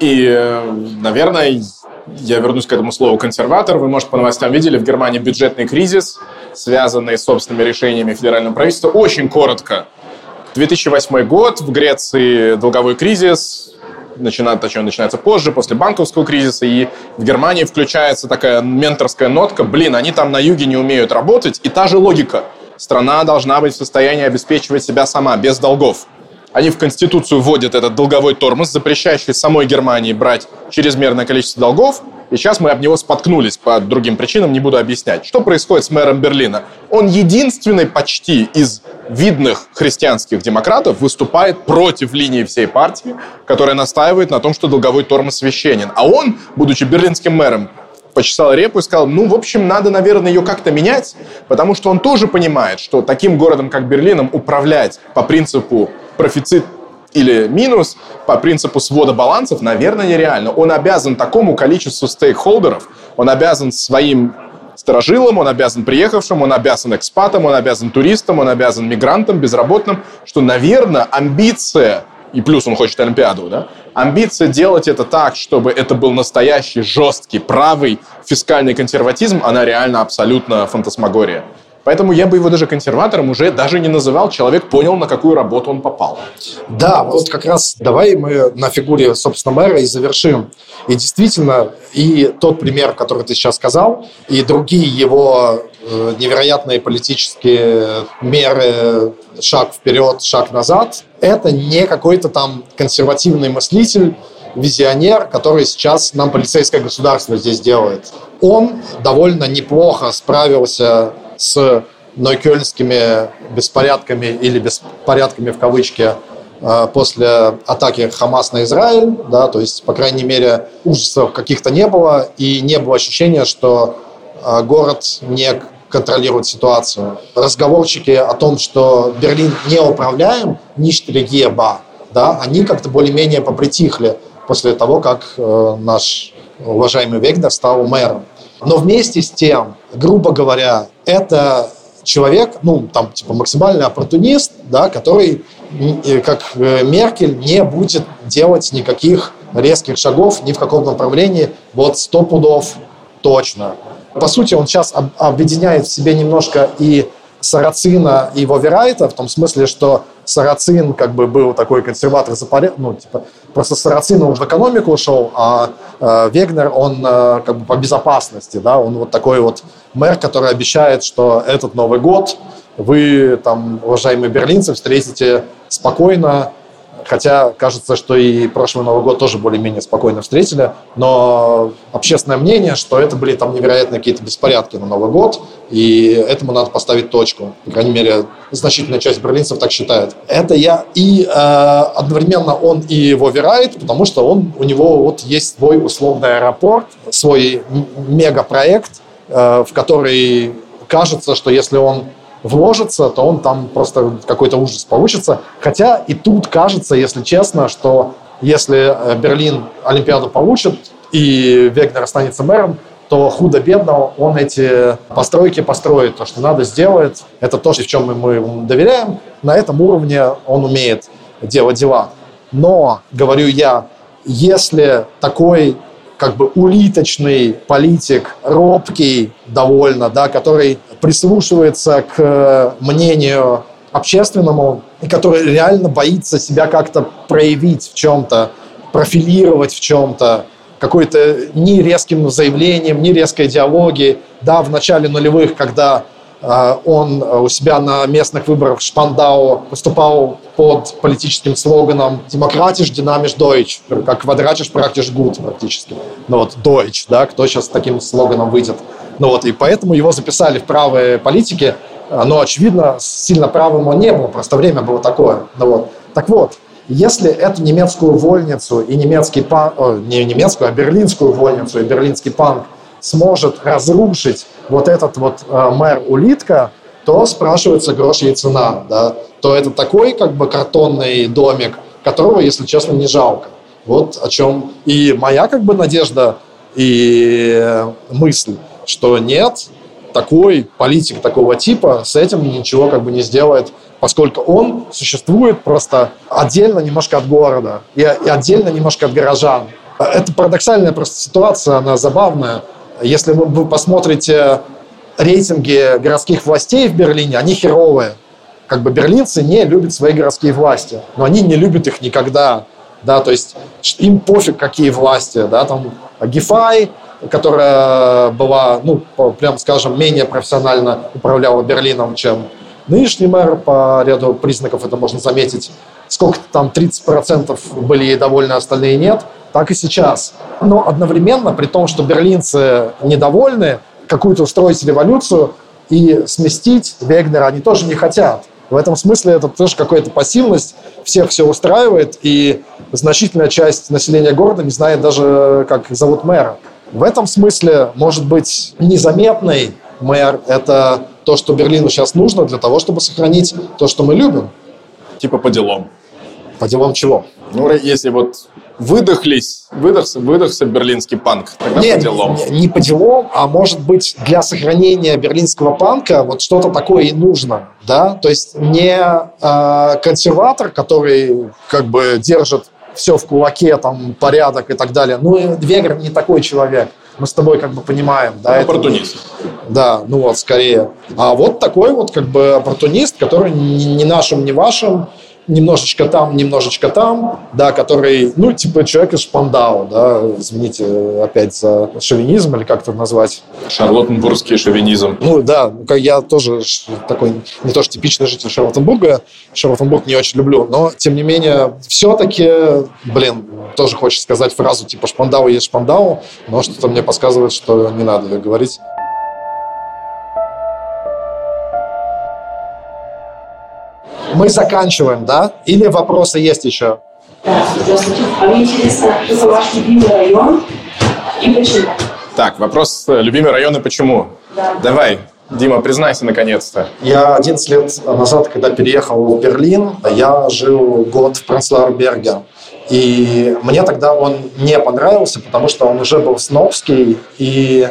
И, э, наверное, я вернусь к этому слову консерватор. Вы, может, по новостям видели, в Германии бюджетный кризис, связанный с собственными решениями федерального правительства. Очень коротко. 2008 год, в Греции долговой кризис, начинает, точнее, начинается позже, после банковского кризиса, и в Германии включается такая менторская нотка, блин, они там на юге не умеют работать, и та же логика. Страна должна быть в состоянии обеспечивать себя сама, без долгов. Они в Конституцию вводят этот долговой тормоз, запрещающий самой Германии брать чрезмерное количество долгов, и сейчас мы об него споткнулись по другим причинам, не буду объяснять. Что происходит с мэром Берлина? Он единственный почти из видных христианских демократов выступает против линии всей партии, которая настаивает на том, что долговой тормоз священен. А он, будучи берлинским мэром, почесал репу и сказал, ну, в общем, надо, наверное, ее как-то менять, потому что он тоже понимает, что таким городом, как Берлином, управлять по принципу профицит или минус по принципу свода балансов, наверное, нереально. Он обязан такому количеству стейкхолдеров, он обязан своим сторожилам, он обязан приехавшим, он обязан экспатам, он обязан туристам, он обязан мигрантам, безработным, что, наверное, амбиция, и плюс он хочет Олимпиаду, да, амбиция делать это так, чтобы это был настоящий, жесткий, правый фискальный консерватизм, она реально абсолютно фантасмагория. Поэтому я бы его даже консерватором уже даже не называл. Человек понял, на какую работу он попал. Да, вот как раз давай мы на фигуре, собственно, мэра и завершим. И действительно, и тот пример, который ты сейчас сказал, и другие его э, невероятные политические меры, шаг вперед, шаг назад, это не какой-то там консервативный мыслитель, визионер, который сейчас нам полицейское государство здесь делает. Он довольно неплохо справился с нойкельскими беспорядками или беспорядками в кавычке э, после атаки Хамас на Израиль, да, то есть, по крайней мере, ужасов каких-то не было, и не было ощущения, что э, город не контролирует ситуацию. Разговорчики о том, что Берлин не управляем, ништелегеба, да, они как-то более-менее попритихли после того, как э, наш уважаемый Вегнер стал мэром. Но вместе с тем, грубо говоря, это человек, ну, там, типа, максимальный оппортунист, да, который, как э, Меркель, не будет делать никаких резких шагов ни в каком направлении, вот сто пудов точно. По сути, он сейчас объединяет в себе немножко и Сарацина и Воверайта, в том смысле, что Сарацин как бы был такой консерватор за порядок, ну, типа, просто Сарацин он в экономику ушел, а э, Вегнер, он э, как бы по безопасности, да, он вот такой вот мэр, который обещает, что этот Новый год вы, там, уважаемые берлинцы, встретите спокойно, Хотя кажется, что и прошлый Новый год тоже более-менее спокойно встретили. Но общественное мнение, что это были там невероятные какие-то беспорядки на Новый год, и этому надо поставить точку. По крайней мере, значительная часть берлинцев так считает. Это я. И э, одновременно он и его верает, потому что он, у него вот есть свой условный аэропорт, свой мегапроект, э, в который кажется, что если он вложится, то он там просто какой-то ужас получится. Хотя и тут кажется, если честно, что если э, Берлин Олимпиаду получит и Вегнер останется мэром, то худо-бедно он эти постройки построит. То, что надо, сделает. Это то, в чем мы ему доверяем. На этом уровне он умеет делать дела. Но, говорю я, если такой как бы улиточный политик, робкий довольно, да, который прислушивается к э, мнению общественному и который реально боится себя как-то проявить в чем-то, профилировать в чем-то, какой-то ни резким заявлением, ни резкой идеологией. Да, в начале нулевых, когда он у себя на местных выборах в Шпандау выступал под политическим слоганом «Демократиш, динамиш, Deutsch», как «Квадратиш, практиш, гуд» практически. Ну вот «Deutsch», да, кто сейчас с таким слоганом выйдет. Ну вот, и поэтому его записали в правые политики, но, очевидно, сильно правым он не был, просто время было такое. Ну вот. Так вот, если эту немецкую вольницу и немецкий пан, о, не немецкую, а берлинскую вольницу и берлинский панк сможет разрушить вот этот вот э, мэр Улитка, то спрашивается грош ей цена, да, то это такой как бы картонный домик, которого, если честно, не жалко. Вот о чем и моя как бы надежда и э, мысль, что нет, такой политик такого типа с этим ничего как бы не сделает, поскольку он существует просто отдельно немножко от города и, и отдельно немножко от горожан. Это парадоксальная просто ситуация, она забавная. Если вы посмотрите рейтинги городских властей в Берлине, они херовые. Как бы берлинцы не любят свои городские власти, но они не любят их никогда. Да, то есть им пофиг, какие власти. Да, там Гефай, которая была, ну, прям скажем, менее профессионально управляла Берлином, чем нынешний мэр, по ряду признаков это можно заметить. Сколько-то там 30% были ей довольны, остальные нет. Так и сейчас. Но одновременно, при том, что берлинцы недовольны, какую-то устроить революцию и сместить Вегнера они тоже не хотят. В этом смысле это тоже какая-то пассивность, всех все устраивает, и значительная часть населения города не знает даже, как зовут мэра. В этом смысле, может быть, незаметный мэр – это то, что Берлину сейчас нужно для того, чтобы сохранить то, что мы любим. Типа по делам. По делам чего? Ну, если вот выдохлись, выдохся, выдохся берлинский панк, тогда не, по делам. Не, не по делам, а может быть для сохранения берлинского панка вот что-то такое и нужно, да, то есть не э, консерватор, который как бы держит все в кулаке, там, порядок и так далее. Ну, Вегер не такой человек. Мы с тобой как бы понимаем. Да, это, оппортунист. Да, ну вот, скорее. А вот такой вот как бы оппортунист, который ни нашим, ни вашим, немножечко там, немножечко там, да, который, ну, типа человек из Шпандау, да, извините опять за шовинизм или как это назвать. Шарлоттенбургский шовинизм. Ну, да, ну, я тоже такой, не то что типичный житель Шарлоттенбурга, Шарлоттенбург не очень люблю, но, тем не менее, все-таки, блин, тоже хочется сказать фразу типа «Шпандау есть Шпандау», но что-то мне подсказывает, что не надо говорить. Мы заканчиваем, да? Или вопросы есть еще? Да, здравствуйте. А мне интересно, какой ваш любимый район и почему? Так, вопрос э, любимый район и почему? Да. Давай, Дима, признайся наконец-то. Я 11 лет назад, когда переехал в Берлин, я жил год в Пранцлауэрберге. И мне тогда он не понравился, потому что он уже был снобский, и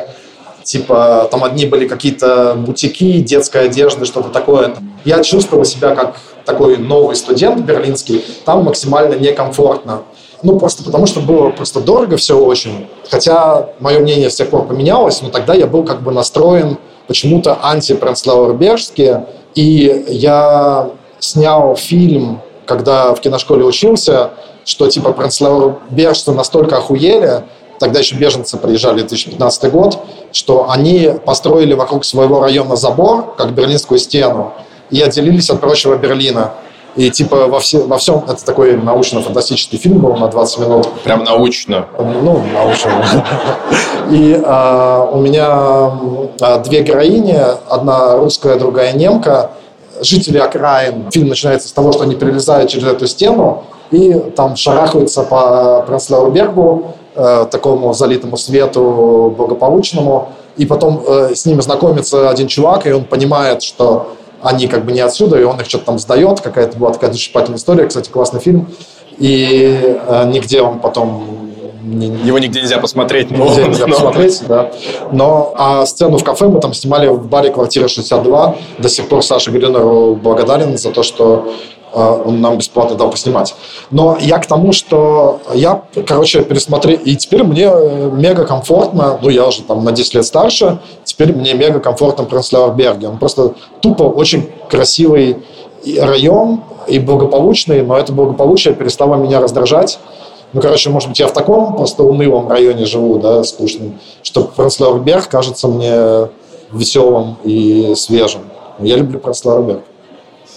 типа там одни были какие-то бутики, детской одежды, что-то такое. Я чувствовал себя как такой новый студент берлинский, там максимально некомфортно. Ну, просто потому что было просто дорого все очень. Хотя мое мнение с тех пор поменялось, но тогда я был как бы настроен почему-то антипранцлауэрбержски. И я снял фильм, когда в киношколе учился, что типа пранцлауэрбержцы настолько охуели, тогда еще беженцы приезжали 2015 год, что они построили вокруг своего района забор, как Берлинскую стену, и отделились от прочего Берлина. И типа во, все, во всем, это такой научно-фантастический фильм был на 20 минут. Прям научно. Ну, научно. *laughs* И э, у меня э, две героини, одна русская, другая немка, жители окраин. Фильм начинается с того, что они перелезают через эту стену и там шарахаются по Пренслауэрбергу, э, такому залитому свету, благополучному. И потом э, с ними знакомится один чувак, и он понимает, что они как бы не отсюда, и он их что-то там сдает. Какая-то была такая душесчипательная история. Кстати, классный фильм. И э, нигде он потом его нигде нельзя посмотреть. Но, нигде нельзя но... посмотреть, да. Но а сцену в кафе мы там снимали в баре «Квартира 62». До сих пор Саша Грюнеру благодарен за то, что он нам бесплатно дал поснимать. Но я к тому, что я, короче, пересмотрел, и теперь мне э, мега комфортно, ну, я уже там на 10 лет старше, теперь мне мега комфортно Пренслауэрберге. Он просто тупо очень красивый район и благополучный, но это благополучие перестало меня раздражать. Ну, короче, может быть, я в таком просто унылом районе живу, да, скучном, что Пренслауэрберг кажется мне веселым и свежим. Я люблю Пренслауэрберг.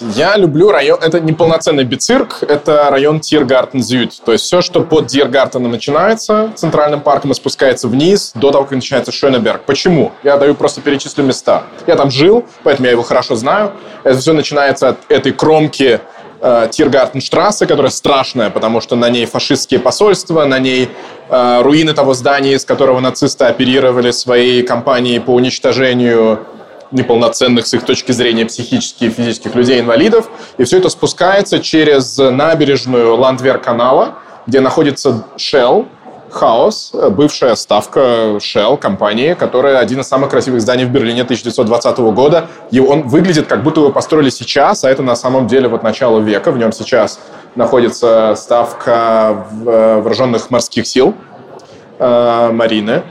Я люблю район... Это не полноценный бицирк, это район Тиргартен-Зюд. То есть все, что под Тиргартеном начинается, центральным парком, и спускается вниз до того, как начинается Шönеберг. Почему? Я даю просто перечислю места. Я там жил, поэтому я его хорошо знаю. Это все начинается от этой кромки э, Тиргартенштрассе, которая страшная, потому что на ней фашистские посольства, на ней э, руины того здания, из которого нацисты оперировали своей кампанией по уничтожению неполноценных с их точки зрения психически и физических людей-инвалидов. И все это спускается через набережную Ландвер-канала, где находится Shell, Хаос, бывшая ставка Shell компании, которая один из самых красивых зданий в Берлине 1920 года. И он выглядит, как будто его построили сейчас, а это на самом деле вот начало века. В нем сейчас находится ставка э, вооруженных морских сил э, Марины.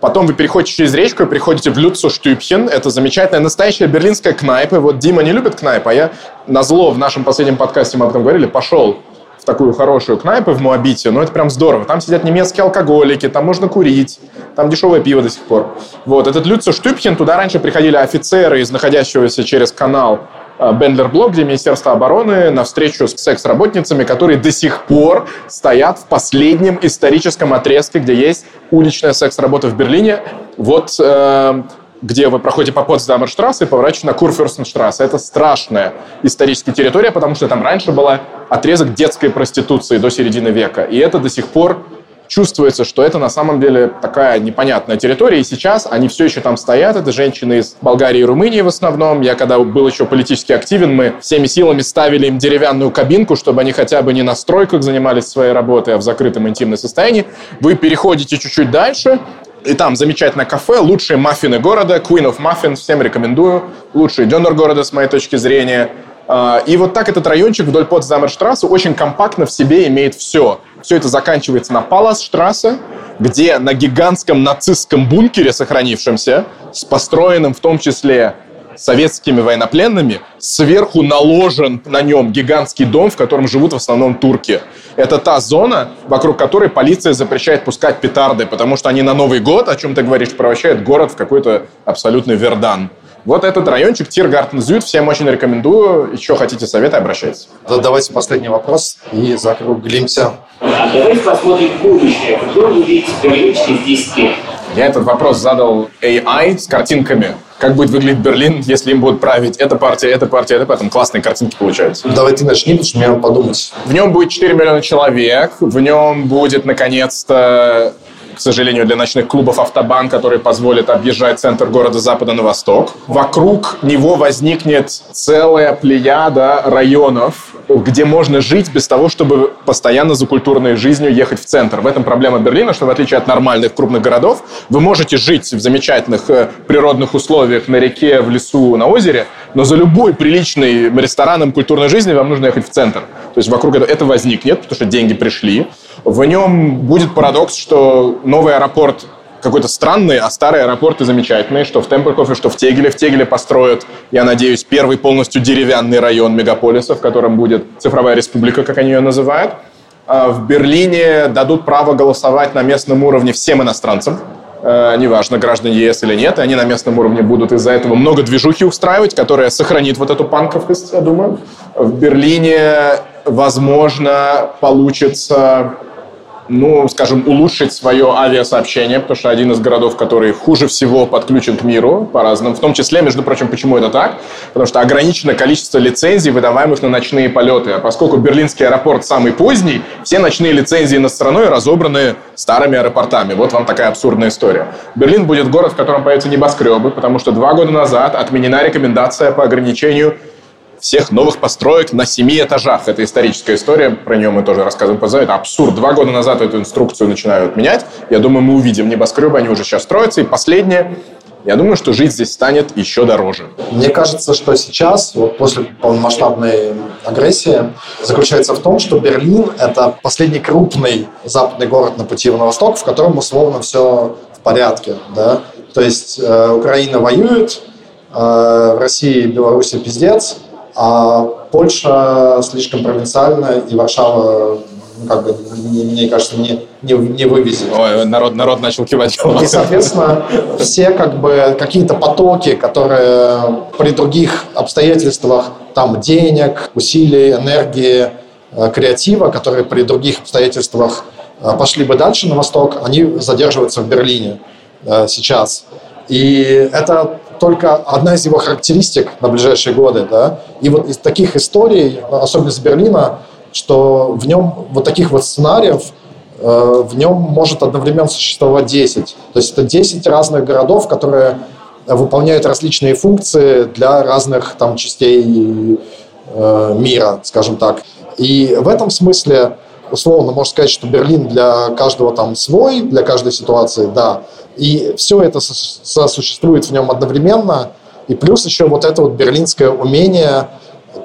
Потом вы переходите через речку и приходите в Люцуштюпхен. Это замечательная настоящая берлинская кнайпа. Вот Дима не любит кнайп, а я на зло в нашем последнем подкасте мы об этом говорили, пошел в такую хорошую кнайпу в Моабите, но это прям здорово. Там сидят немецкие алкоголики, там можно курить, там дешевое пиво до сих пор. Вот, этот Люцуштюпхен, туда раньше приходили офицеры из находящегося через канал Бендлер-блок, где Министерство обороны на встречу с секс-работницами, которые до сих пор стоят в последнем историческом отрезке, где есть уличная секс-работа в Берлине. Вот э, где вы проходите по Потсдамерштрассе и поворачиваете на Курфюрстенштрассе. Это страшная историческая территория, потому что там раньше была отрезок детской проституции до середины века. И это до сих пор чувствуется, что это на самом деле такая непонятная территория, и сейчас они все еще там стоят. Это женщины из Болгарии и Румынии в основном. Я когда был еще политически активен, мы всеми силами ставили им деревянную кабинку, чтобы они хотя бы не на стройках занимались своей работой, а в закрытом интимном состоянии. Вы переходите чуть-чуть дальше, и там замечательное кафе, лучшие маффины города, Queen of Muffins, всем рекомендую. Лучший донор города, с моей точки зрения. А, и вот так этот райончик вдоль Потсдамерштрассе очень компактно в себе имеет все. Все это заканчивается на Паласштрассе, где на гигантском нацистском бункере, сохранившемся, с построенным в том числе советскими военнопленными, сверху наложен на нем гигантский дом, в котором живут в основном турки. Это та зона, вокруг которой полиция запрещает пускать петарды, потому что они на Новый год, о чем ты говоришь, превращают город в какой-то абсолютный вердан. Вот этот райончик Тиргартен Зюд, всем очень рекомендую. Еще хотите советы, обращайтесь. Давайте последний вопрос и закруглимся. А давайте посмотрим будущее. Какое вы видите райончик из 10 лет? Я этот вопрос задал AI с картинками. как будет выглядеть Берлин, если им будут править эта партия, эта партия, эта партия. Там классные картинки получаются. Давай ты начни, потому что мне надо подумать. В нем будет 4 миллиона человек, в нем будет, наконец-то, к сожалению, для ночных клубов автобан, который позволит объезжать центр города запада на восток. Вокруг него возникнет целая плеяда районов, где можно жить без того, чтобы постоянно за культурной жизнью ехать в центр. В этом проблема Берлина, что в отличие от нормальных крупных городов, вы можете жить в замечательных э, природных условиях на реке, в лесу, на озере, но за любой приличный рестораном культурной жизни вам нужно ехать в центр. То есть вокруг этого это возникнет, потому что деньги пришли. В нем будет парадокс, что новый аэропорт какой-то странный, а старые аэропорты замечательные, что в Темпелкофе, что в Тегеле. В Тегеле построят, я надеюсь, первый полностью деревянный район мегаполиса, в котором будет цифровая республика, как они ее называют. А в Берлине дадут право голосовать на местном уровне всем иностранцам, неважно, граждане ЕС или нет, и они на местном уровне будут из-за этого много движухи устраивать, которая сохранит вот эту панковость, я думаю. В Берлине, возможно, получится ну, скажем, улучшить свое авиасообщение, потому что один из городов, который хуже всего подключен к миру по разным, в том числе, между прочим, почему это так? Потому что ограничено количество лицензий, выдаваемых на ночные полеты. А поскольку Берлинский аэропорт самый поздний, все ночные лицензии над страной разобраны старыми аэропортами. Вот вам такая абсурдная история. Берлин будет город, в котором появятся небоскребы, потому что два года назад отменена рекомендация по ограничению всех новых построек на семи этажах. Это историческая история, про нее мы тоже рассказываем позже. Это абсурд. Два года назад эту инструкцию начинают менять. Я думаю, мы увидим небоскребы, они уже сейчас строятся. И последнее, я думаю, что жить здесь станет еще дороже. Мне кажется, что сейчас, вот после полномасштабной агрессии, заключается в том, что Берлин – это последний крупный западный город на пути на восток, в котором условно все в порядке. Да? То есть э, Украина воюет, э, в России и Беларуси пиздец, а Польша слишком провинциальная, и Варшава, ну, как бы, не, мне кажется, не, не, не вывезет. Ой, народ, народ начал кивать. И, соответственно, все как бы какие-то потоки, которые при других обстоятельствах, там, денег, усилий, энергии, э, креатива, которые при других обстоятельствах э, пошли бы дальше на восток, они задерживаются в Берлине э, сейчас. И это только одна из его характеристик на ближайшие годы. Да? И вот из таких историй, особенно из Берлина, что в нем вот таких вот сценариев, э, в нем может одновременно существовать 10. То есть это 10 разных городов, которые выполняют различные функции для разных там частей э, мира, скажем так. И в этом смысле условно можно сказать, что Берлин для каждого там свой, для каждой ситуации, да. И все это сосуществует в нем одновременно. И плюс еще вот это вот берлинское умение,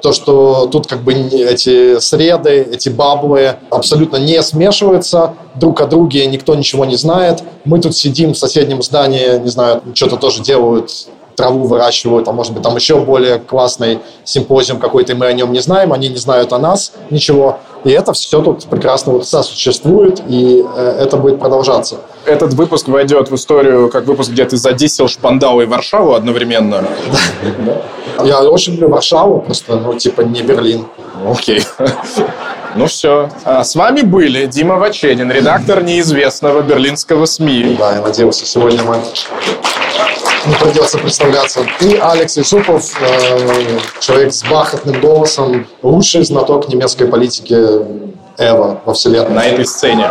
то, что тут как бы эти среды, эти баблы абсолютно не смешиваются друг о друге, никто ничего не знает. Мы тут сидим в соседнем здании, не знаю, что-то тоже делают траву выращивают, а может быть там еще более классный симпозиум какой-то, мы о нем не знаем, они не знают о нас ничего. И это все тут прекрасно вот существует, и э, это будет продолжаться. Этот выпуск войдет в историю как выпуск, где ты задисел Шпандау и Варшаву одновременно. Я очень люблю Варшаву, просто, ну, типа, не Берлин. Окей. Ну все. А с вами были Дима Ваченин, редактор неизвестного берлинского СМИ. Да, я надеялся, сегодня мы не придется представляться. И Алекс Юсупов, э, человек с бахотным голосом, лучший знаток немецкой политики Эва во вселенной. На этой сцене.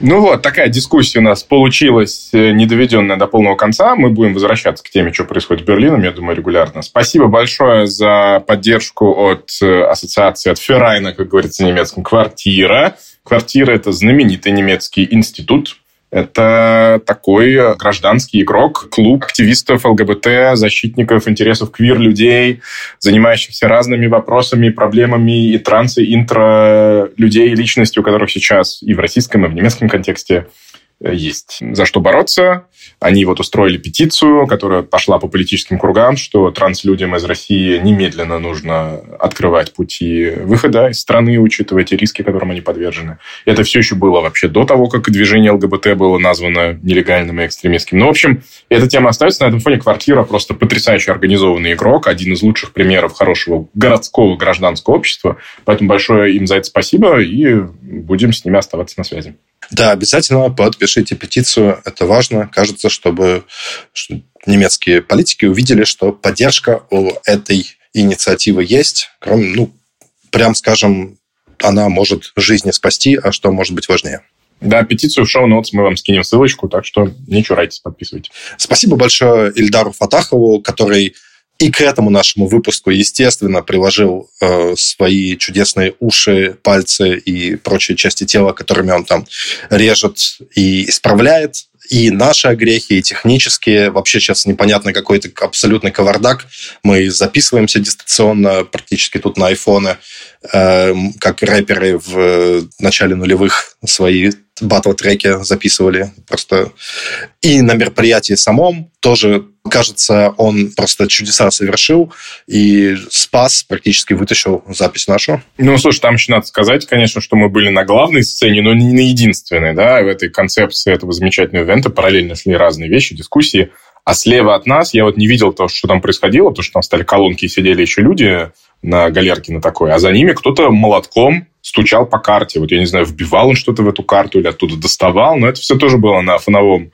Ну вот, такая дискуссия у нас получилась, э, не доведенная до полного конца. Мы будем возвращаться к теме, что происходит в Берлине, я думаю, регулярно. Спасибо большое за поддержку от э, ассоциации, от Феррайна, как говорится немецком, «Квартира». «Квартира» — это знаменитый немецкий институт, это такой гражданский игрок, клуб активистов ЛГБТ, защитников интересов квир-людей, занимающихся разными вопросами, проблемами и транс, и интро людей, личностей, у которых сейчас и в российском, и в немецком контексте есть за что бороться. Они вот устроили петицию, которая пошла по политическим кругам, что транслюдям из России немедленно нужно открывать пути выхода из страны, учитывая те риски, которым они подвержены. Это все еще было вообще до того, как движение ЛГБТ было названо нелегальным и экстремистским. Ну, в общем, эта тема остается. На этом фоне «Квартира» просто потрясающе организованный игрок, один из лучших примеров хорошего городского гражданского общества. Поэтому большое им за это спасибо, и будем с ними оставаться на связи. Да, обязательно подпишите петицию. Это важно. Кажется, чтобы немецкие политики увидели, что поддержка у этой инициативы есть. Кроме, ну, прям скажем, она может жизни спасти, а что может быть важнее. Да, петицию в шоу-нотс мы вам скинем ссылочку, так что не чурайтесь, подписывайтесь. Спасибо большое Ильдару Фатахову, который и к этому нашему выпуску, естественно, приложил э, свои чудесные уши, пальцы и прочие части тела, которыми он там режет и исправляет и наши огрехи, и технические. Вообще сейчас непонятно какой-то абсолютный кавардак. Мы записываемся дистанционно практически тут на айфоны, э, как рэперы в начале нулевых свои батл-треки записывали. Просто и на мероприятии самом тоже, кажется, он просто чудеса совершил и спас, практически вытащил запись нашу. Ну, слушай, там еще надо сказать, конечно, что мы были на главной сцене, но не на единственной, да, в этой концепции этого замечательного ивента параллельно шли разные вещи, дискуссии. А слева от нас я вот не видел того, что там происходило, потому что там стали колонки и сидели еще люди на галерке на такой, а за ними кто-то молотком стучал по карте. Вот я не знаю, вбивал он что-то в эту карту или оттуда доставал, но это все тоже было на фоновом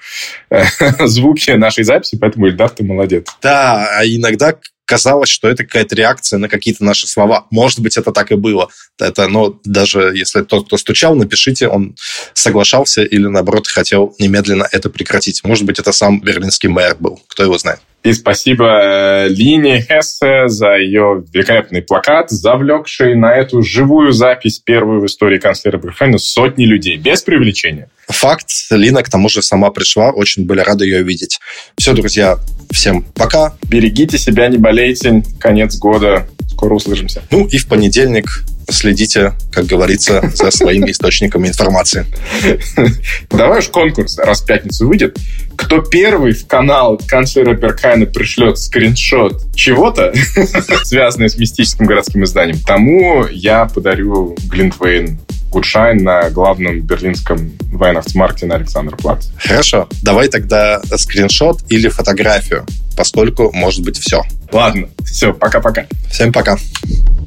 э, *laughs* звуке нашей записи, поэтому, Ильдар, ты молодец. Да, а иногда казалось, что это какая-то реакция на какие-то наши слова. Может быть, это так и было. Это, но даже если тот, кто стучал, напишите, он соглашался или, наоборот, хотел немедленно это прекратить. Может быть, это сам берлинский мэр был. Кто его знает. И спасибо э, Лине Хессе за ее великолепный плакат, завлекший на эту живую запись первую в истории канцлера Брюхена сотни людей, без привлечения. Факт. Лина, к тому же, сама пришла. Очень были рады ее видеть. Все, друзья, всем пока. Берегите себя, не болейте. Конец года. Скоро услышимся. Ну и в понедельник следите, как говорится, за своими источниками информации. Давай уж конкурс, раз в пятницу выйдет. Кто первый в канал канцлера Беркайна пришлет скриншот чего-то, *laughs* связанное с мистическим городским изданием, тому я подарю глинтвейн Gutschein на главном берлинском Weihnachtsmarkt на Alexanderplatz. Хорошо. Давай тогда скриншот или фотографию, поскольку может быть все. Ладно. Все, пока-пока. Всем пока. -пока.